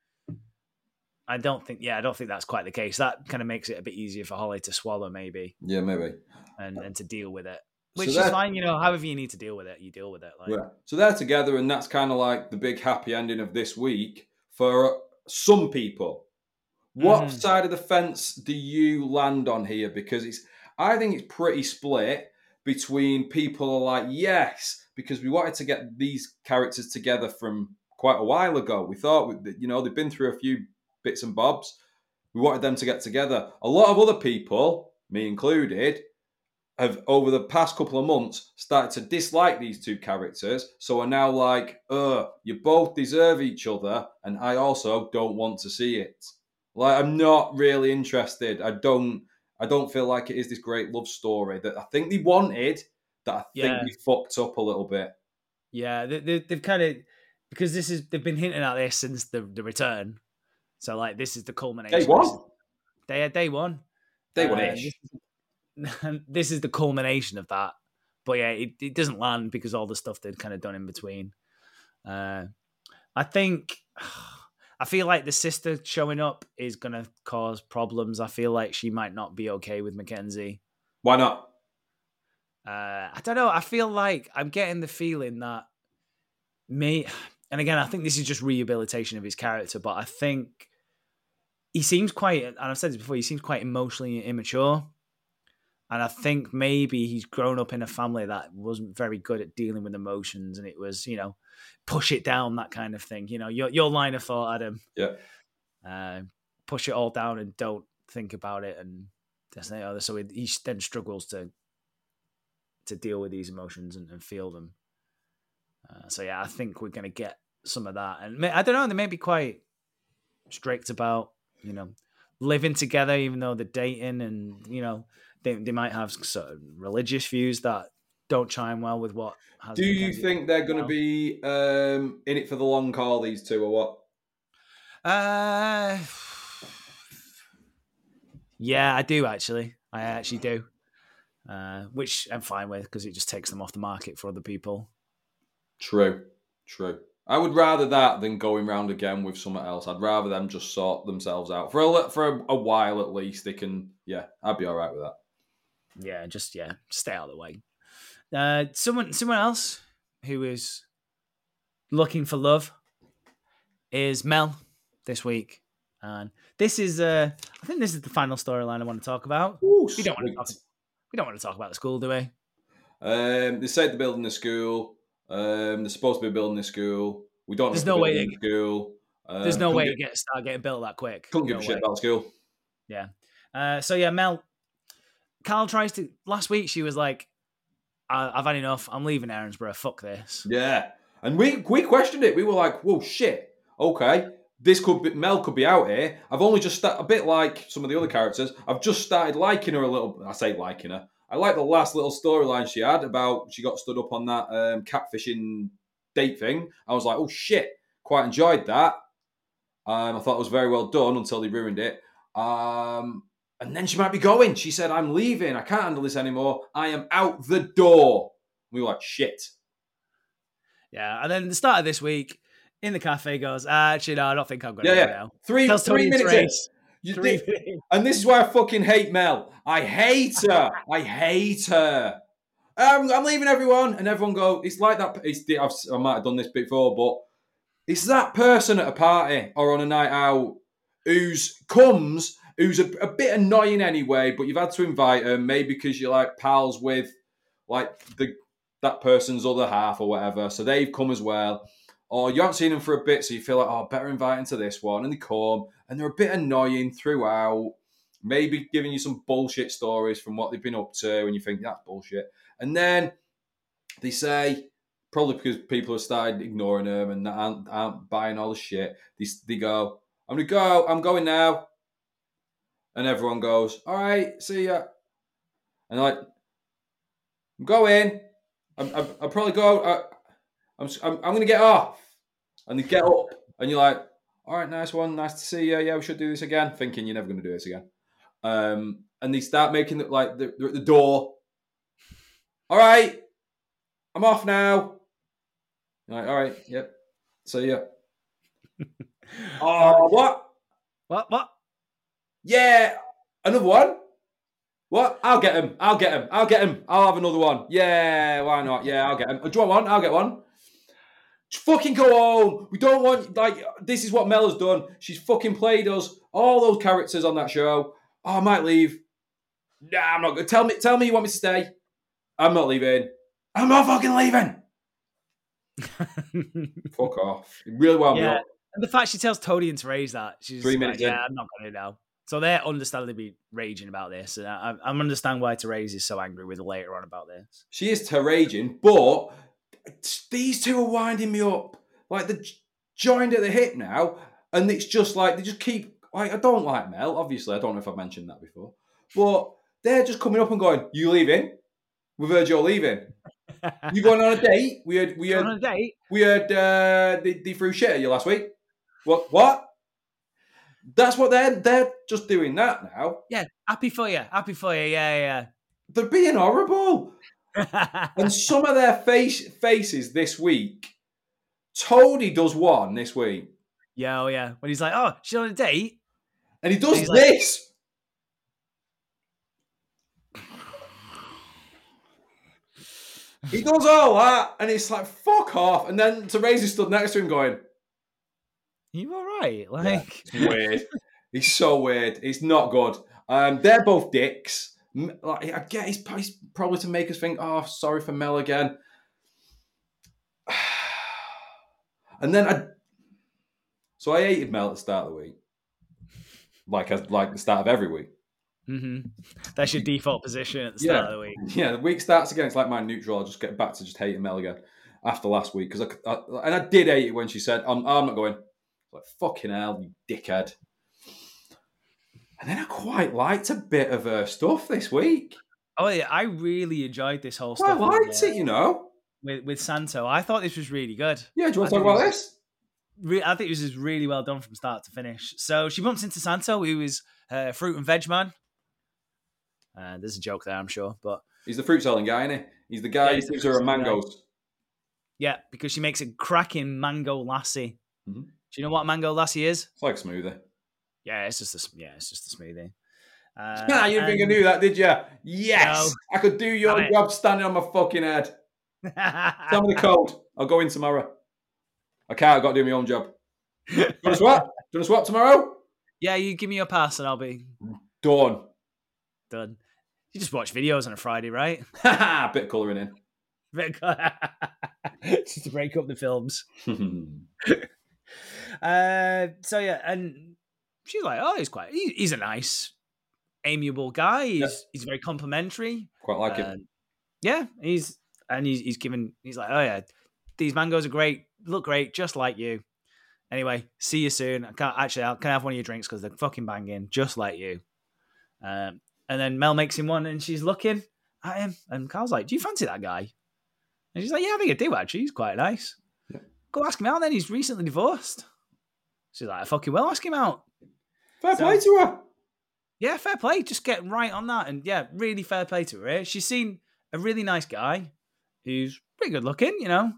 I don't think, yeah, I don't think that's quite the case. That kind of makes it a bit easier for Holly to swallow, maybe, Yeah, maybe. and, and to deal with it. So Which is fine, you know, however you need to deal with it, you deal with it. Like, Yeah. So they're together, and that's kind of like the big happy ending of this week for some people. What Mhm. side of the fence do you land on here? Because it's, I think it's pretty split between people are like, yes, because we wanted to get these characters together from quite a while ago. We thought, you know, they've been through a few bits and bobs. We wanted them to get together. A lot of other people, me included, have over the past couple of months started to dislike these two characters. So are now like, uh, you both deserve each other, and I also don't want to see it. Like I'm not really interested. I don't I don't feel like it is this great love story that I think they wanted that I think Yeah. they fucked up a little bit. Yeah, they, they, they've kind of because this is they've been hinting at this since the the return. So like this is the culmination. Day one? Day day one. Day Uh, one ish. this, [laughs] this is the culmination of that. But yeah, it, it doesn't land because all the stuff they'd kind of done in between. Uh, I think [sighs] I feel like the sister showing up is gonna cause problems. I feel like she might not be okay with Mackenzie. Why not? Uh, I don't know. I feel like I'm getting the feeling that me, and again, I think this is just rehabilitation of his character, but I think he seems quite, and I've said this before, he seems quite emotionally immature. And I think maybe he's grown up in a family that wasn't very good at dealing with emotions, and it was, you know, push it down, that kind of thing. You know, your your line of thought, Adam. Yeah. Uh, push it all down and don't think about it, and this and the other. So he he then struggles to to deal with these emotions and, and feel them. Uh, so yeah, I think we're going to get some of that, and may, I don't know. They may be quite strict about you know living together, even though they're dating, and you know they they might have of religious views that don't chime well with what. Has Do you think they're going to be um, in it for the long haul? These two, or what? Uh, yeah, I do actually. I actually do. Uh, which I'm fine with because it just takes them off the market for other people. True, true. I would rather that than going round again with someone else. I'd rather them just sort themselves out for a for a, a while at least. They can, yeah, I'd be all right with that. Yeah, just yeah, stay out of the way. Uh, someone, someone else who is looking for love is Mel this week, and this is uh, I think this is the final storyline I want to talk about. Ooh, We don't want to talk. We don't want to talk about the school, do we? Um, they said they're building the school. Um, they're supposed to be building the school. We don't. There's no way building the school. Um, There's no way to get start getting built that quick. Couldn't give No a shit way. about school. Yeah. Uh, so yeah, Mel. Carl tries to. Last week she was like, "I've had enough. I'm leaving Erinsborough. Fuck this." Yeah, and we we questioned it. We were like, "Whoa, shit. Okay, this could be Mel could be out here." I've only just sta- a bit like some of the other characters. I've just started liking her a little. I say liking her. I like the last little storyline she had about she got stood up on that um, catfishing date thing. I was like, "Oh shit!" Quite enjoyed that. Um, I thought it was very well done until they ruined it. Um, and then she might be going. She said, "I'm leaving. I can't handle this anymore. I am out the door." We were like, "Shit." Yeah, and then the start of this week in the cafe goes, actually, no, I don't think I'm going to Yeah, go yeah. now. Three, Tells three minutes in. You Three think- and this is why I fucking hate Mel. I hate her. I hate her. Um, I'm leaving everyone, and everyone go. It's like that. It's, I've, I might have done this before, but it's that person at a party or on a night out who's comes, who's a, a bit annoying anyway, but you've had to invite them, maybe because you're like pals with like the that person's other half or whatever. So they've come as well. Or you haven't seen them for a bit, so you feel like, oh, better invite them to this one. And they come, and they're a bit annoying throughout. Maybe giving you some bullshit stories from what they've been up to, and you think that's bullshit. And then they say probably because people have started ignoring them and aren't, aren't buying all the shit. They, they go, "I'm gonna go. I'm going now," and everyone goes, "All right, see ya." And like, I'm going. I'm, I'm, I'll probably go. I, I'm, I'm, I'm gonna get off, and they get up, and you're like, "All right, nice one, nice to see you. Yeah, we should do this again." Thinking you're never gonna do this again. Um, and they start making it like they're, they're at the door. All right, I'm off now. You're like, all right, yep. See ya. [laughs] oh, what? What? What? Yeah, another one. What? I'll get him. I'll get him. I'll get him. I'll have another one. Yeah, why not? Yeah, I'll get him. Do you want one? I'll get one. Just fucking go home. We don't want like this is what Mel has done. She's fucking played us all those characters on that show. Oh, I might leave. Nah, I'm not good. Tell me, tell me you want me to stay. I'm not leaving. I'm not fucking leaving. [laughs] Fuck off. It really well Yeah. And the fact she tells Tony and Terese that she's Three like, minutes yeah, in. I'm not going to now. So they're understandably raging about this, and I, I understand why Terese is so angry with her later on about this. She is raging, but these two are winding me up. Like they're joined at the hip now, and it's just like they just keep. Like I don't like Mel. Obviously, I don't know if I've mentioned that before, but they're just coming up and going, "You leaving? We've heard you're leaving. [laughs] You going on a date? We had we had on a date? we had uh, they, they threw shit at you last week. What what? That's what they're they're just doing that now. Yeah, happy for you, happy for you. Yeah, yeah. They're being horrible. [laughs] and some of their face faces this week. Toadie does one this week, yeah, oh yeah. When he's like, "Oh, she's on a date," and he does like- this. he does all that, and it's like fuck off. And then Teresa stood next to him, going, you all right? Like, "It's weird. He's so weird. It's not good." Um, they're both dicks. Like, I get he's, he's probably to make us think, "Oh, sorry for Mel again." [sighs] And then I, so I hated Mel at the start of the week, like as like the start of every week. hmm that's your default position at the start Yeah. of the week. Yeah, the week starts again. It's like my neutral. I'll just get back to just hating Mel again after last week because I, I and I did hate it when she said, "I'm, I'm not going." Like fucking hell, you dickhead. And then I quite liked a bit of her stuff this week. Oh yeah, I really enjoyed this whole Well, I liked uh, it, you know. with with Santo. I thought this was really good. Yeah, do you want I to talk think about it this? Re- I think this is really well done from start to finish. So she bumps into Santo, who is uh, fruit and veg man. Uh, there's a joke there, I'm sure, but He's the fruit selling guy, isn't he? He's the guy Yeah, who gives her guy. mangoes. yeah, because she makes a cracking mango lassi. Mhm. Do you know what a mango lassi is? It's like a smoothie. Yeah, it's just a yeah, it's just a smoothie. [laughs] Uh, Ah, you didn't think I knew that, did you? Yes, No. I could do your Damn it. job standing on my fucking head. [laughs] Tell me the code. I'll go in tomorrow. I can't. I've got to do my own job. Do you want to swap? Do you want to swap tomorrow? yeah, you give me your pass and I'll be Done. done. You just watch videos on a Friday, right? [laughs] Ha Bit of colouring in. just to break up the films. Uh, so yeah, and she's like, "Oh, he's quite. He, he's a nice, amiable guy. He's Yeah. he's very complimentary. Quite like it. Um, yeah, he's and he's he's given. He's like, oh yeah, these mangoes are great. Look great, just like you. Anyway, see you soon. I can't actually. I can I have one of your drinks because they're fucking banging, just like you. Um, and then Mel makes him one, and she's looking at him, and Carl's like, "Do you fancy that guy?" And she's like, "Yeah, I think I do. Actually, he's quite nice. Yeah. Go ask him out. Then he's recently divorced." She's like, "I fucking will ask him out." Fair so- play to her. Yeah, fair play. Just get right on that. And yeah, really fair play to her. eh? She's seen a really nice guy who's pretty good looking, you know.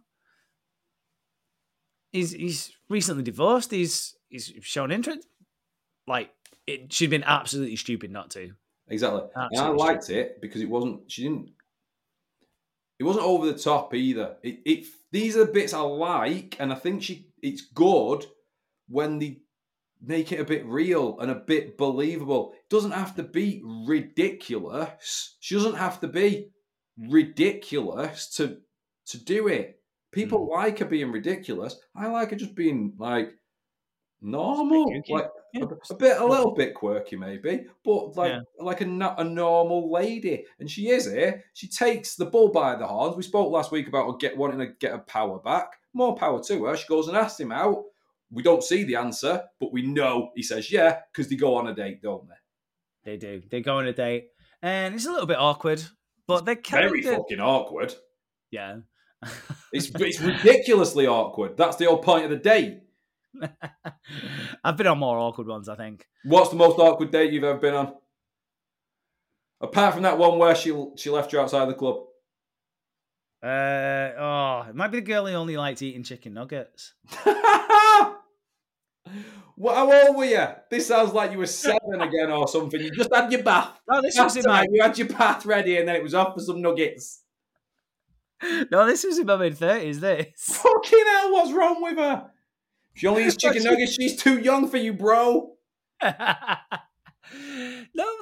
He's he's recently divorced. He's he's shown interest. Like it she'd been absolutely stupid not to. Exactly. and I Absolutely liked it because it wasn't. She didn't. It wasn't over the top either. It, it. These are the bits I like, and I think she. It's good when they make it a bit real and a bit believable. It doesn't have to be ridiculous. She doesn't have to be ridiculous to to do it. People like her being ridiculous. I like her just being like normal, kooky. like Yeah. a, a bit, a little bit quirky maybe, but like Yeah. like a a normal lady, and she is here. She takes the bull by the horns. We spoke last week about her get wanting to get her power back. More power to her. She goes and asks him out. We don't see the answer, but we know he says yeah because they go on a date, don't they? They do. They go on a date, and it's a little bit awkward, but they kind Very of fucking awkward. yeah. It's [laughs] it's ridiculously awkward. That's the whole point of the date. [laughs] I've been on more awkward ones, I think. What's the most awkward date you've ever been on? Apart from that one where she she left you outside the club. Uh, oh, it might be the girl who only liked eating chicken nuggets. [laughs] what, how old were you? This sounds like you were seven again or something. You just had your bath. No, this was in my You had your bath ready and then it was off for some nuggets. no, this was in my mid thirties. This Fucking hell, what's wrong with her? She only eats chicken [laughs] nuggets. She's too young for you, bro. no,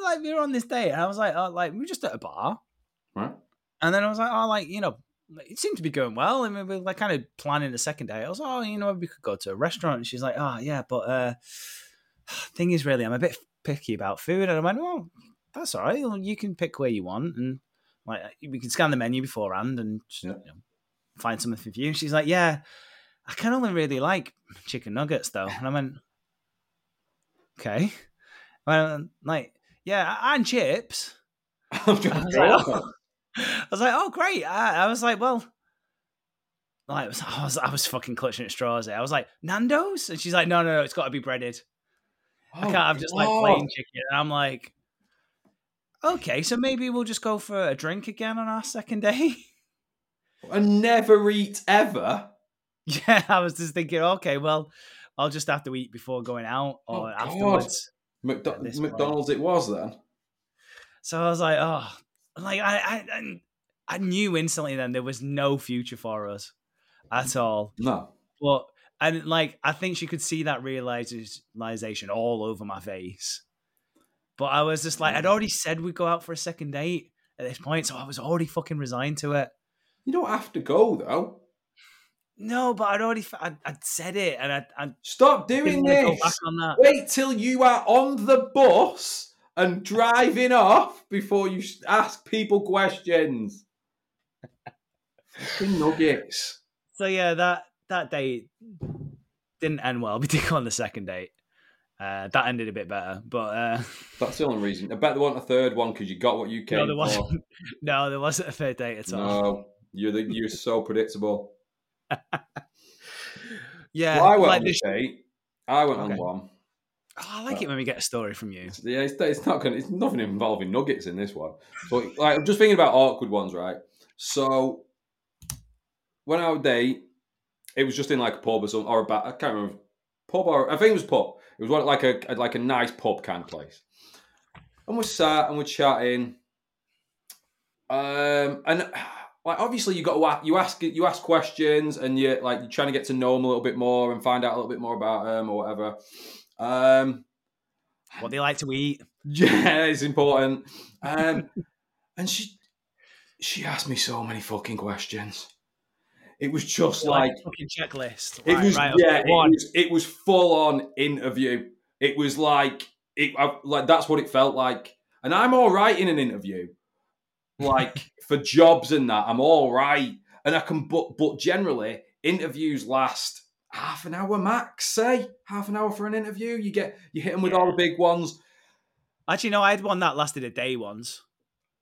like we were on this date, and I was like, oh, like we were just at a bar, Right. and then I was like, oh, like you know, it seemed to be going well, and we were like kind of planning the second day. I was, oh, you know, we could go to a restaurant, and she's like, oh yeah, but uh, [sighs] thing is, really, I'm a bit picky about food, and I went, well, that's all right. You can pick where you want, and like we can scan the menu beforehand and just, Yeah. you know, find something for you. And she's like, yeah, I can only really like chicken nuggets though, and I went, okay. Well, like, yeah, and chips. [laughs] I'm I was like, oh. I was like, oh, great. I, I was like, well, like, I was, I was, I was fucking clutching at straws. There. I was like, Nando's, and she's like, no, no, no, it's got to be breaded. I oh, can't have just like Oh, plain chicken. And I'm like, okay, so maybe we'll just go for a drink again on our second day. [laughs] And never eat ever. yeah, I was just thinking, okay, well, I'll just have to eat before going out oh, or Oh, afterwards. McDo- this point. McDonald's it was then. So I was like, oh, like I, I, I- knew instantly then there was no future for us at all. No. But and like I think she could see that realization all over my face. But I was just like, I'd already said we'd go out for a second date at this point, so I was already fucking resigned to it. You don't have to go though. No, but I'd already, I'd, I'd said it, and I, I Stop doing this. back on that. Wait till you are on the bus and driving off before you ask people questions. Nuggets. So yeah, that that date didn't end well. [laughs] We did go on the second date. Uh, that ended a bit better, but uh, [laughs] That's the only reason. I bet they want a third one because you got what you came no, there for. wasn't. [laughs] No, there wasn't a third date at all. No, you're the, you're so predictable. Yeah, Well, I went like on this- date. I went Okay. on one. Oh, I like it when we get a story from you. Yeah, it's, it's not going. It's nothing involving nuggets in this one. So, like, I'm just thinking about awkward ones, right? So, when I would date, it was just in like a pub or something, or a bar. I can't remember pub or I think it was pub. It was one, like a like a nice pub kind of place. And we sat and we're chatting. Um, and like obviously you got to ask, you ask you ask questions and you're like you're trying to get to know them a little bit more and find out a little bit more about them or whatever. Um, What they like to eat. yeah, it's important. Um, and she she asked me so many fucking questions. It was just like a fucking checklist. it Right, was right, yeah, okay, it was, it was full on interview. It was like it I, like that's what it felt like. And I'm all right in an interview, like [laughs] for jobs and that. I'm all right, and I can. But but generally, interviews last half an hour max. Say half an hour for an interview. You get you hit them with all the big ones. Actually, no, I had one that lasted a day once.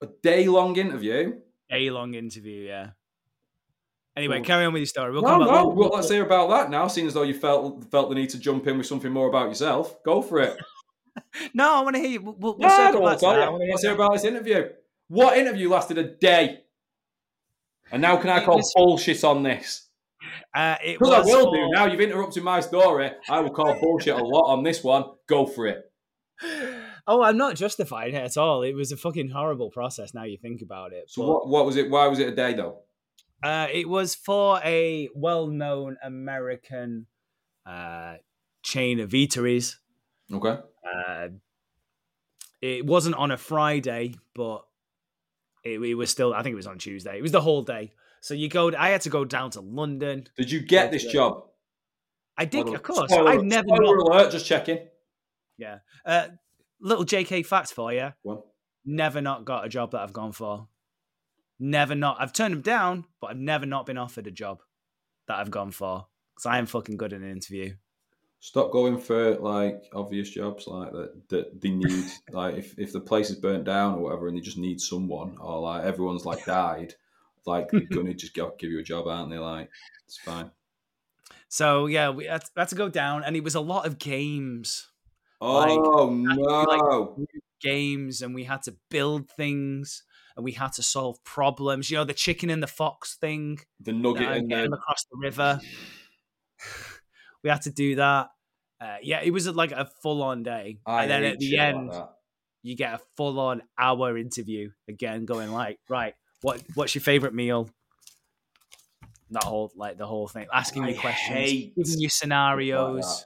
A day long interview. A long interview, yeah. Anyway, Cool. carry on with your story. We'll no, no. we'll- Well, let's hear about that now. Seeing as though you felt felt the need to jump in with something more about yourself, go for it. [laughs] No, I want to hear you. We'll, we'll, we'll No, I don't want to to tell that. I you. wanna hear Let's hear about this interview. What interview lasted a day? And now can I call was- bullshit on this? Uh, it I will for- do. Now you've interrupted my story. I will call bullshit a lot on this one. Go for it. [sighs] Oh, I'm not justifying it at all. It was a fucking horrible process. Now you think about it. So But, what, what was it? Why was it a day though? Uh, it was for a well-known American uh, chain of eateries. Okay. Uh, it wasn't on a Friday, but it, it was still. I think it was on Tuesday. It was the whole day. So you go. I had to go down to London. Did you get this job? I did, of course. Spoiler, I've never spoiler alert, just checking. Yeah. Uh, little JK facts for you. On. Never not got a job that I've gone for. Never not. I've turned them down, but I've never not been offered a job that I've gone for because I am fucking good in an interview. Stop going for like obvious jobs like that that they need [laughs] like if, if the place is burnt down or whatever and they just need someone or like everyone's like died, like they're gonna [laughs] just go, give you a job, aren't they? Like it's fine. So yeah, we had, had to go down, and it was a lot of games, Oh like- no! games, and we had to build things, and we had to solve problems. You know, the chicken and the fox thing. the nugget uh, and the across the river. [sighs] we had to do that. Uh, yeah, it was like a full on day, I and then at the shit like end, you get a full on hour interview again, going like, right, what what's your favorite meal? That whole like the whole thing, asking you questions, giving you scenarios. that.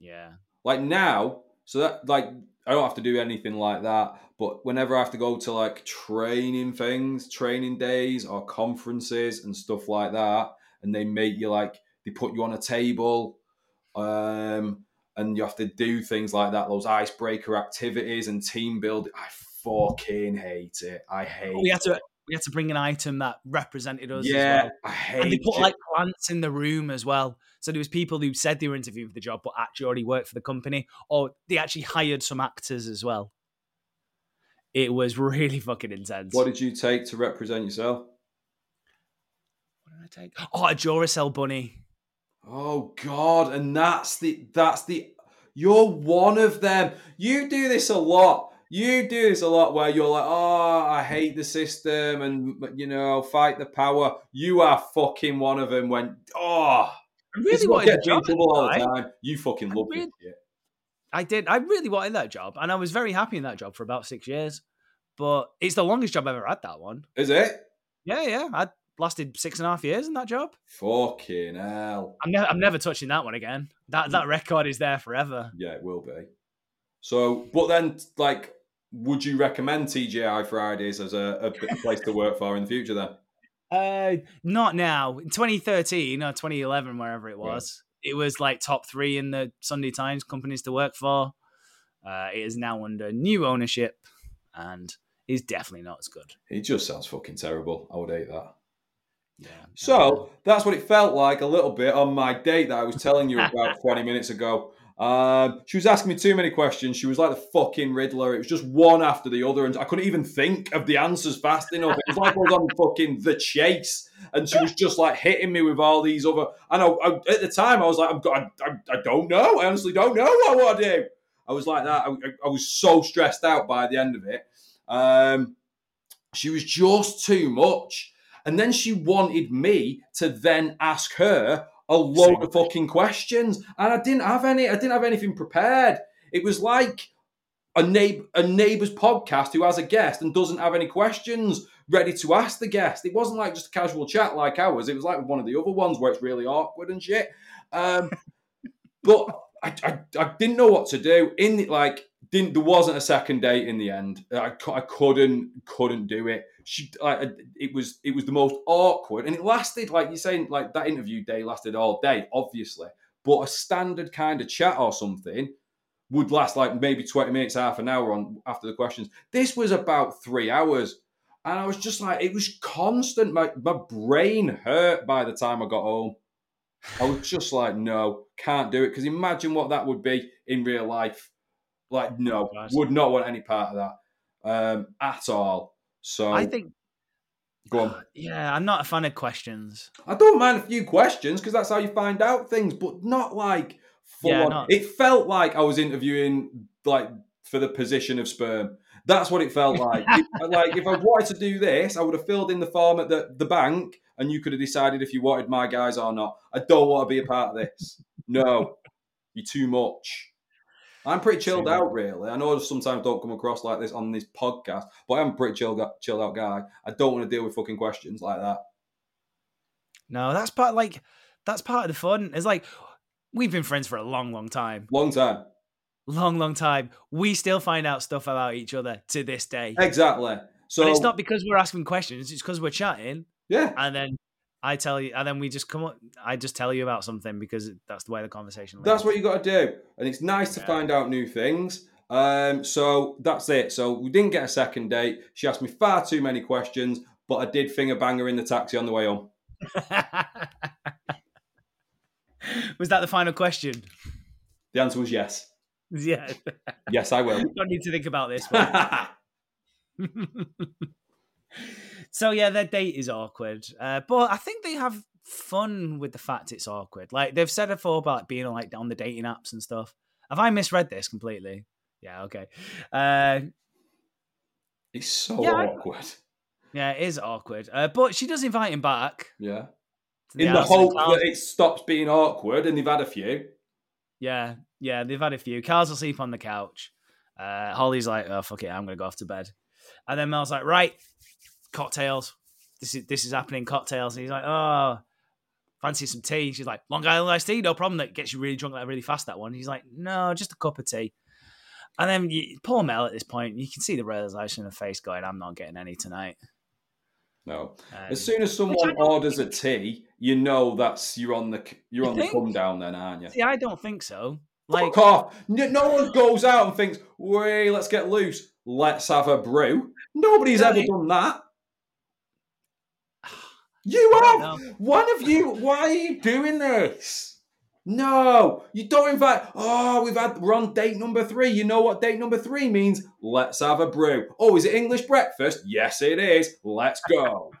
yeah, like now, so that like I don't have to do anything like that. But whenever I have to go to like training things, training days or conferences and stuff like that, and they make you like they put you on a table, um, and you have to do things like that, those icebreaker activities and team build. I fucking hate it. I hate. we had to it. We had to bring an item that represented us. as Yeah, well. I hate. and they put it. like plants in the room as well. So there was people who said they were interviewing for the job, but actually already worked for the company, or they actually hired some actors as well. It was really [laughs] fucking intense. What did you take to represent yourself? What did I take? Oh, a Duracell bunny. Oh God, and that's the that's the you're one of them. You do this a lot. You do this a lot where you're like, oh, I hate the system and you know, fight the power. You are fucking one of them. When oh, I really what wanted gets in job. trouble all the time. You fucking love really- this shit. I did. I really wanted that job, and I was very happy in that job for about six years. But it's the longest job I've ever had. That one. Is it? Yeah, yeah. I lasted six and a half years in that job. Fucking hell. I'm, ne- I'm never touching that one again. That that mm. record is there forever. Yeah, it will be. So, but then, like, would you recommend TGI Fridays as a, a place to work for in the future? Then, [laughs] Uh, not now. In 2013 or 2011, wherever it was, it was like top three in the Sunday Times companies to work for. Uh, it is now under new ownership and is definitely not as good. it just sounds fucking terrible. I would hate that. Yeah. So that's what it felt like a little bit on my date that I was telling you [laughs] about 20 minutes ago. Um, she was asking me too many questions. She was like the fucking Riddler. It was just one after the other, and I couldn't even think of the answers fast enough. It was like I was on fucking the chase, and she was just like hitting me with all these other. And I, I, at the time, I was like, I'm, I, I, I don't know. I honestly don't know what I want to do. I was like that. I, I was so stressed out by the end of it. Um, she was just too much. And then she wanted me to then ask her a load of fucking questions. And I didn't have any, I didn't have anything prepared. It was like a neighbor a neighbor's podcast who has a guest and doesn't have any questions ready to ask the guest. It wasn't like just a casual chat like ours. It was like one of the other ones where it's really awkward and shit. Um, [laughs] but I, I, I didn't know what to do. In the, like, didn't there wasn't a second date in the end. I, I couldn't couldn't do it. She like it was it was the most awkward, and it lasted like you're saying like that interview day lasted all day, obviously. But a standard kind of chat or something would last like maybe twenty minutes, half an hour on after the questions. This was about three hours. And I was just like, it was constant. My my brain hurt by the time I got home. I was just like, no, can't do it. Because imagine what that would be in real life. Like, no, would not want any part of that um, at all. So I think, go on. [sighs] yeah, I'm not a fan of questions. I don't mind a few questions because that's how you find out things, but not like full Yeah, on. not- It felt like I was interviewing like for the position of sperm. That's what it felt like. [laughs] If- like if I wanted to do this, I would have filled in the form at the, the bank, and you could have decided if you wanted my guys or not. I don't want to be a part of this. No, you're too much. I'm pretty chilled out, really. I know I sometimes don't come across like this on this podcast, but I'm a pretty chilled, chilled out guy. I don't want to deal with fucking questions like that. No, that's part like that's part of the fun. It's like we've been friends for a long, long time. Long time. Long, long time. We still find out stuff about each other to this day. Exactly. So and it's not because we're asking questions, it's because we're chatting yeah, and then I tell you, and then we just come up. I just tell you about something because that's the way the conversation. Leads. That's what you got to do, and it's nice to Yeah. find out new things. Um, so that's it. So we didn't get a second date. She asked me far too many questions, but I did finger bang her in the taxi on the way home. [laughs] Was that the final question? The answer was yes. Yeah. Yes, I will. [laughs] Don't need to think about this one. [laughs] so yeah, their date is awkward, uh, but I think they have fun with the fact it's awkward. Like they've said before about being like on the dating apps and stuff. Have I misread this completely? Yeah. Okay. Uh, it's so Yeah, awkward. yeah, it is awkward, uh, but she does invite him back. Yeah. the In the hope that it stops being awkward, and they've had a few. Yeah, yeah, they've had a few. Carl's asleep on the couch. Uh, Holly's like, "Oh fuck it, I'm gonna go off to bed." And then Mel's like, "Right, cocktails. This is this is happening. Cocktails." And he's like, "Oh, fancy some tea?" She's like, "Long Island iced tea, no problem. That gets you really drunk like really fast." That one. He's like, "No, just a cup of tea." And then you, poor Mel at this point, you can see the realization in her face, going, "I'm not getting any tonight." No. Um, As soon as someone don't orders a tea, you know that's you're on the you're You on the come down then, aren't you? see, I don't think so. Like, Fuck off! No, no one goes out and thinks, "Wait, let's get loose. Let's have a brew." Nobody's No, ever done that. You have. One of you. [laughs] Why are you doing this? No, you don't invite. Oh, we've had we're on date number three. You know what date number three means? Let's have a brew. Oh, is it English breakfast? Yes, it is. Let's go. [laughs]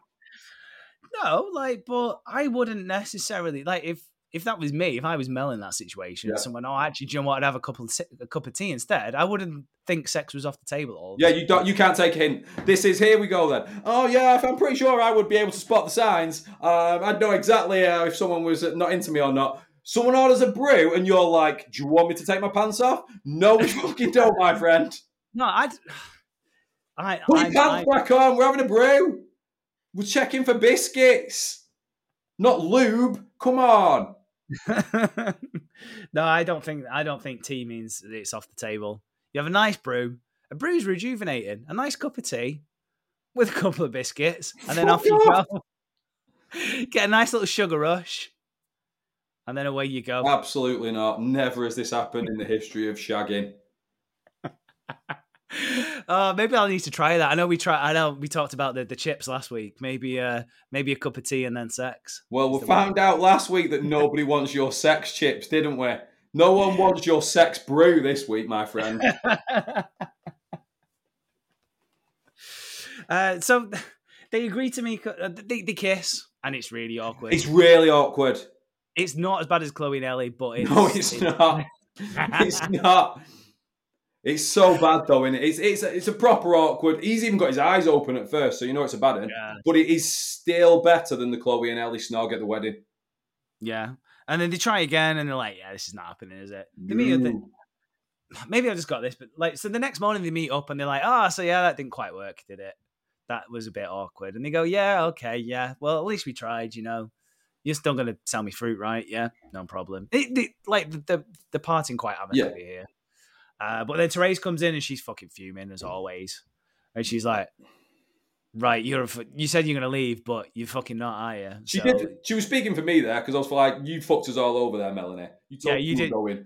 No, like, but I wouldn't necessarily like if if that was me, if I was Mel in that situation, Yeah. someone, oh, actually, do you know what? I'd have a couple of si- a cup of tea instead. I wouldn't think sex was off the table. At all Yeah, you don't. You can't take a hint. This is here we go then. Oh yeah, I'm pretty sure I would be able to spot the signs. Um, I'd know exactly uh, if someone was uh, not into me or not. Someone orders a brew, and you're like, "Do you want me to take my pants off?" No, we [laughs] fucking don't, my friend. no, I'd. [sighs] I, Put I, your pants back on. We're having a brew. We're checking for biscuits, not lube. Come on. [laughs] No, I don't think I don't think tea means that it's off the table. You have a nice brew. A brew's rejuvenating. A nice cup of tea with a couple of biscuits, and then off you go. [laughs] Get a nice little sugar rush, and then away you go. Absolutely not. Never has this happened in the history of shagging. [laughs] Uh, maybe I'll need to try that. I know we try. I know we talked about the, the chips last week. Maybe, uh, maybe a cup of tea and then sex. Well, we found out last week that nobody wants your sex chips, didn't we? No one wants your sex brew this week, my friend. [laughs] uh, so they agree to me. uh, They, they kiss, and it's really awkward. It's really awkward. It's not as bad as Chloe and Ellie, but it's, No, it's not. It's not. [laughs] It's so bad though, is it? It's it's a, it's a proper awkward. He's even got his eyes open at first, so you know it's a bad one. Yeah. But it is still better than the Chloe and Ellie snog at the wedding. Yeah, and then they try again, and they're like, "Yeah, this is not happening, is it?" They meet the- maybe I just got this, but like, so the next morning they meet up, and they're like, "Ah, so yeah, that didn't quite work, did it? That was a bit awkward." And they go, "Yeah, okay, yeah. Well, at least we tried, you know. You're still gonna sell me fruit, right? Yeah, no problem." It, it- like the, the the parting quite amicably here. Uh, but then Terese comes in and she's fucking fuming as always, and she's like. Right, you're a f- you said you're gonna leave, but you're fucking not, are you? She So- did. She was speaking for me there because I was like, "You fucked us all over there, Melanie. You told Yeah, you me did. Going.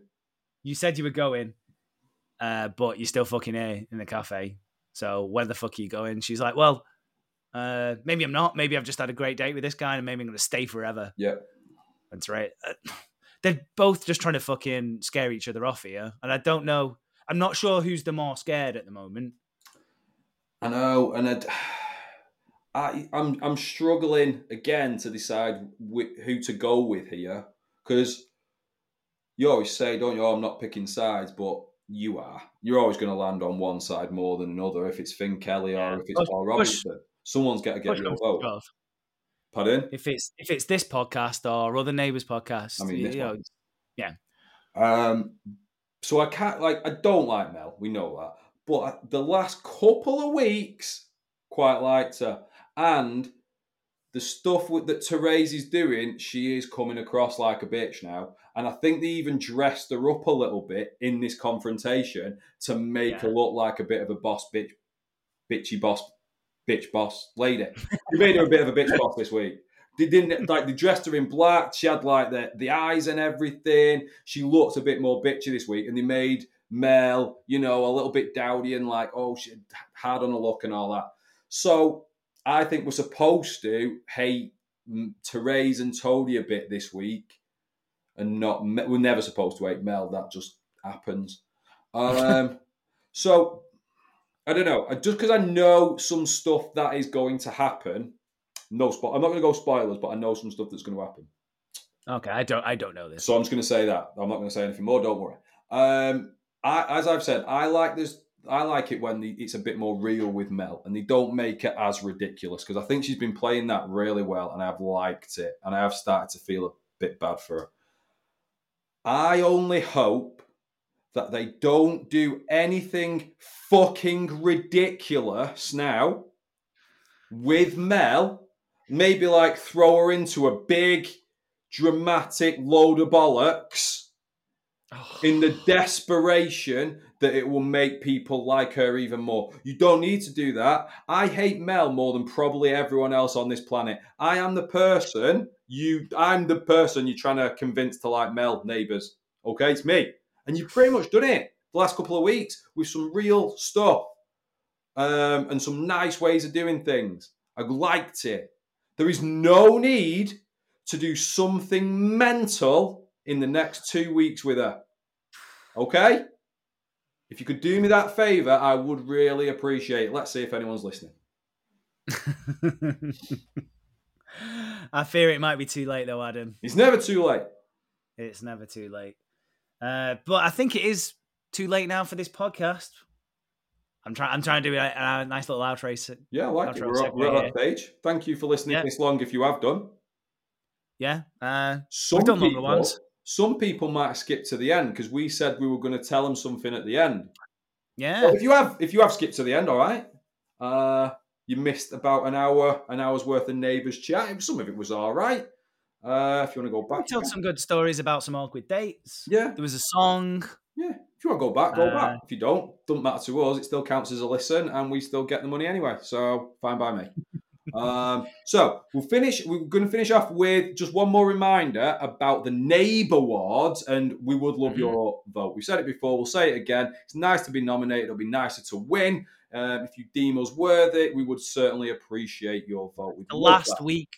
you said you were going, uh, but you're still fucking here in the cafe. So where the fuck are you going? She's like, well, uh, maybe I'm not. Maybe I've just had a great date with this guy, and maybe I'm going to stay forever. Yeah. That's right. Uh, [sighs] they're both just trying to fucking scare each other off here, and I don't know. I'm not sure who's the more scared at the moment. I know, and I'd, [sighs] I, I'm I'm struggling again to decide wh- who to go with here because you always say, don't you? Oh, I'm not picking sides, but you are. You're always going to land on one side more than another. If it's Finn Kelly or Yeah. if it's Push- Paul push- Robinson, someone's got to get Push your vote. shove. Pardon? If it's if it's this podcast or other neighbors podcast, I mean, you this know, yeah. Um, so I can't like I don't like Mel. We know that, but the last couple of weeks, quite liked her, and the stuff with, that Terese is doing, she is coming across like a bitch now, and I think they even dressed her up a little bit in this confrontation to make Yeah. her look like a bit of a boss bitch, bitchy boss, bitch boss lady. [laughs] You made her a bit of a bitch boss this week. They didn't like they dressed her in black. She had like the the eyes and everything. She looked a bit more bitchy this week, and they made Mel, you know, a little bit dowdy and like, oh, she hard on a look and all that. So I think we're supposed to hate Terese and Tony a bit this week, and not we're never supposed to hate Mel. That just happens. Um, [laughs] so I don't know. Just because I know some stuff that is going to happen, no spot. I'm not going to go spoilers, but I know some stuff that's going to happen. Okay, I don't I don't know this. So I'm just going to say that. I'm not going to say anything more. Don't worry. Um, I, as I've said, I like this. I like it when the, it's a bit more real with Mel, and they don't make it as ridiculous because I think she's been playing that really well, and I've liked it, and I have started to feel a bit bad for her. I only hope that they don't do anything fucking ridiculous now with Mel. Maybe like throw her into a big, dramatic load of bollocks in the desperation that it will make people like her even more. You don't need to do that. I hate Mel more than probably everyone else on this planet. I am the person you I'm the person you're trying to convince to like Mel neighbors. Okay, it's me. And you've pretty much done it the last couple of weeks with some real stuff. Um, and some nice ways of doing things. I liked it. There is no need to do something mental in the next two weeks with her. Okay? If you could do me that favor, I would really appreciate it. Let's see if anyone's listening. [laughs] I fear it might be too late though, Adam. It's never too late. It's never too late. Uh, but I think it is too late now for this podcast. I'm trying. I'm trying to do a, a nice little outro. se- Yeah, I like it. We're, segue we're on here. that page. Thank you for listening Yeah. this long if you have done. Yeah. Uh, Some We've done longer people, ones. some people might have skipped to the end because we said we were going to tell them something at the end. yeah. Well, if you have, if you have skipped to the end, all right. Uh, you missed about an hour, an hour's worth of neighbours chat. Some of it was all right. Uh, if you want to go We back, told some good stories about some awkward dates. yeah, There was a song. Yeah. If you want to go back, go Uh, back. If you don't, doesn't matter to us. It still counts as a listen, and we still get the money anyway. So fine by me. [laughs] um, so we'll finish. We're going to finish off with just one more reminder about the NeighbAwards, and we would love Mhm. your vote. We've said it before. We'll say it again. It's nice to be nominated. It'll be nicer to win. Um, if you deem us worthy, we would certainly appreciate your vote. We'd The last that. week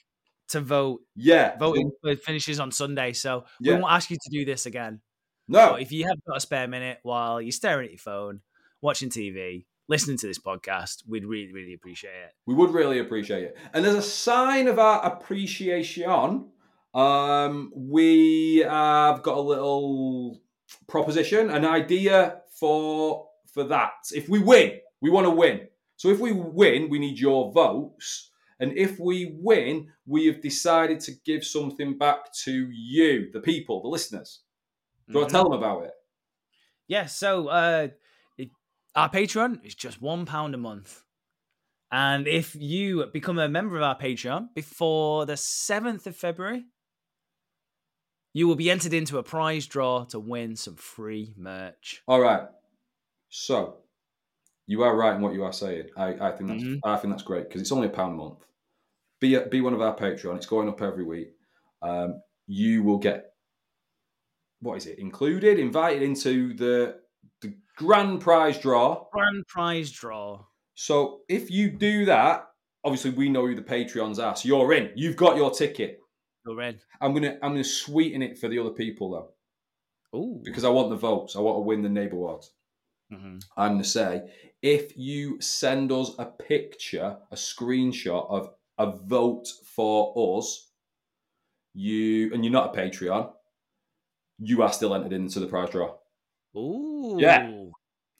to vote. yeah, Voting for finishes on Sunday, so Yeah. we won't ask you to do this again. No, But if you have got a spare minute while you're staring at your phone, watching TV, listening to this podcast, we'd really, really appreciate it. We would really appreciate it. And as a sign of our appreciation, um, we have got a little proposition, an idea for for that. If we win, we want to win. So if we win, we need your votes. And if we win, we have decided to give something back to you, the people, the listeners. Do want to tell them about it? Yeah, so uh, it, our Patreon is just one pound a month, and if you become a member of our Patreon before the seventh of February, you will be entered into a prize draw to win some free merch. All right. So you are right in what you are saying. I, I think that's Mhm. I think that's great because it's only a pound a month. Be a, be one of our Patreon. It's going up every week. Um, you will get what is it included? Invited into the the grand prize draw. Grand prize draw. So if you do that, obviously we know who the Patreons are. So you're in. You've got your ticket. You're in. I'm gonna I'm gonna sweeten it for the other people though Ooh. because I want the votes. I want to win the NeighbAwards. Mhm. I'm going to say if you send us a picture, a screenshot of a vote for us, you and you're not a Patreon, you are still entered into the prize draw. Ooh. Yeah.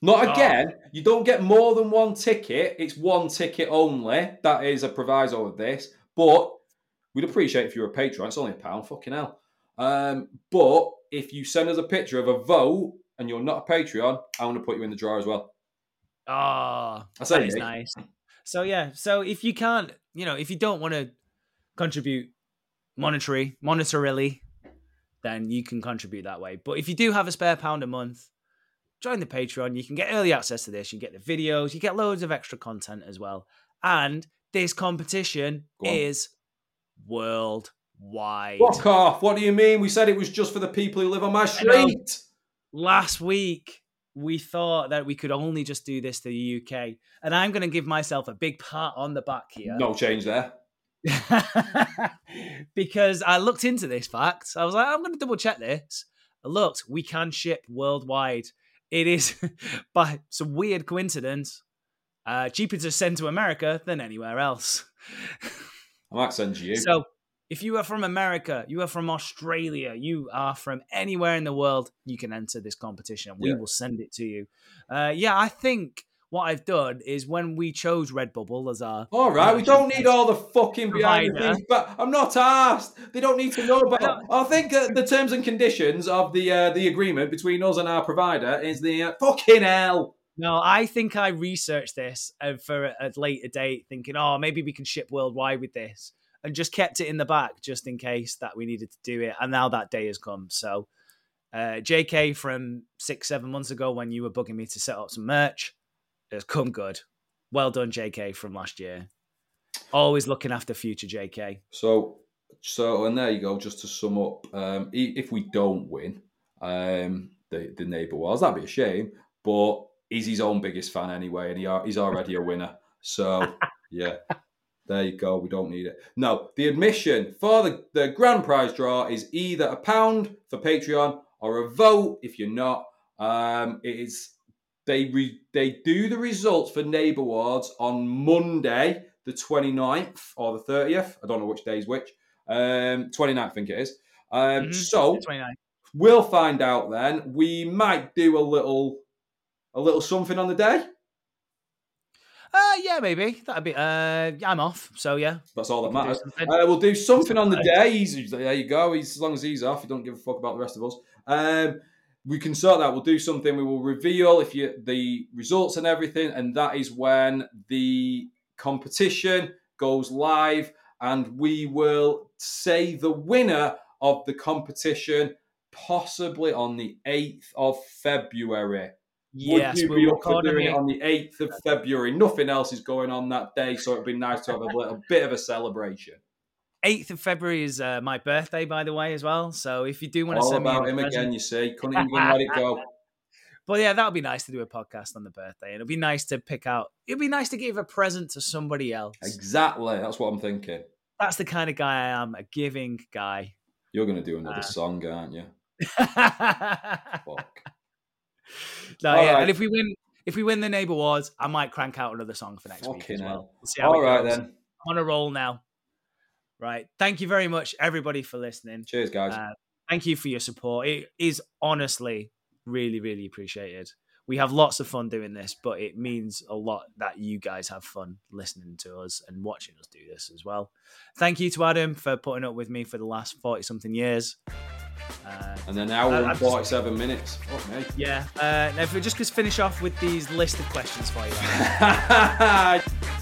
Not Oh. again. You don't get more than one ticket. It's one ticket only. That is a proviso of this. But we'd appreciate if you're a patron. It's only a pound. Fucking hell. Um, but if you send us a picture of a vote and you're not a Patreon, I want to put you in the draw as well. Ah, I say that is me. nice. So yeah, so if you can't, you know, if you don't want to contribute monetary, monetarily, then you can contribute that way. But if you do have a spare pound a month, join the Patreon. You can get early access to this. You get the videos. You get loads of extra content as well. And this competition is worldwide. Fuck off. What do you mean? We said it was just for the people who live on my street. Last week, we thought that we could only just do this to the UK. And I'm going to give myself a big pat on the back here. No change there. [laughs] because I looked into this fact. I was like, I'm going to double check this. I looked, we can ship worldwide. It is, [laughs] by some weird coincidence, uh, cheaper to send to America than anywhere else. I might send to you. So, if you are from America, you are from Australia, you are from anywhere in the world, you can enter this competition. We Yeah. will send it to you. Uh, yeah, I think what I've done is when we chose Redbubble as our all right, we don't need all the fucking behind the scenes, but I'm not asked. They don't need to know about. I think uh, the terms and conditions of the uh, the agreement between us and our provider is the uh, fucking hell. No, I think I researched this uh, for a, a later date, thinking, oh, maybe we can ship worldwide with this, and just kept it in the back just in case that we needed to do it. And now that day has come. So, uh, JK from six, seven months ago, when you were bugging me to set up some merch, has come good. Well done, JK from last year. Always looking after future JK. So, so, and there you go. Just to sum up, um, if we don't win um, the the NeighbAwards, that'd be a shame. But he's his own biggest fan anyway, and he are, he's already a winner. So, [laughs] yeah, there you go. We don't need it. No, the admission for the the grand prize draw is either a pound for Patreon or a vote if you're not. Um, it is they re, they do the results for NeighbAwards on Monday the 29th or the 30th. I don't know which day is which. Um, 29th, I think it is. Um, Mhm. So we'll find out then. We might do a little a little something on the day. Uh, yeah, maybe that'd be. Uh, I'm off, so yeah. That's all that can do matters. Uh, we'll do something on the day. He's, there you go. He's, as long as he's off, you don't give a fuck about the rest of us. Um, we can sort that. We'll do something. We will reveal if you the results and everything, and that is when the competition goes live, and we will say the winner of the competition possibly on the eighth of February. Yes, Would you we'll be up for doing it. on the 8th of February? Nothing else is going on that day, so it'd be nice to have a little bit of a celebration. 8th of February is uh, my birthday, by the way, as well. So if you do want to All send me about any him present- again, you see. [laughs] Couldn't even let it go. But yeah, that would be nice to do a podcast on the birthday. It'll be nice to pick out. It'd be nice to give a present to somebody else. Exactly. That's what I'm thinking. That's the kind of guy I am, a giving guy. You're going to do another Ah. song, aren't you? [laughs] Fuck. No, Fuck. yeah, All right. and if we win, if we win the NeighbAwards, I might crank out another song for next week Fucking as well. hell. We'll see how All right, goes. then. I'm on a roll now. Right. Thank you very much, everybody, for listening. Cheers, guys. Uh, thank you for your support. It is honestly really, really appreciated. We have lots of fun doing this, but it means a lot that you guys have fun listening to us and watching us do this as well. Thank you to Adam for putting up with me for the last 40 something years. Uh, and then hour uh, and I'm just- 47 minutes. Fuck me. [laughs] yeah. Uh, now, if we just could finish off with these list of questions for you. [laughs]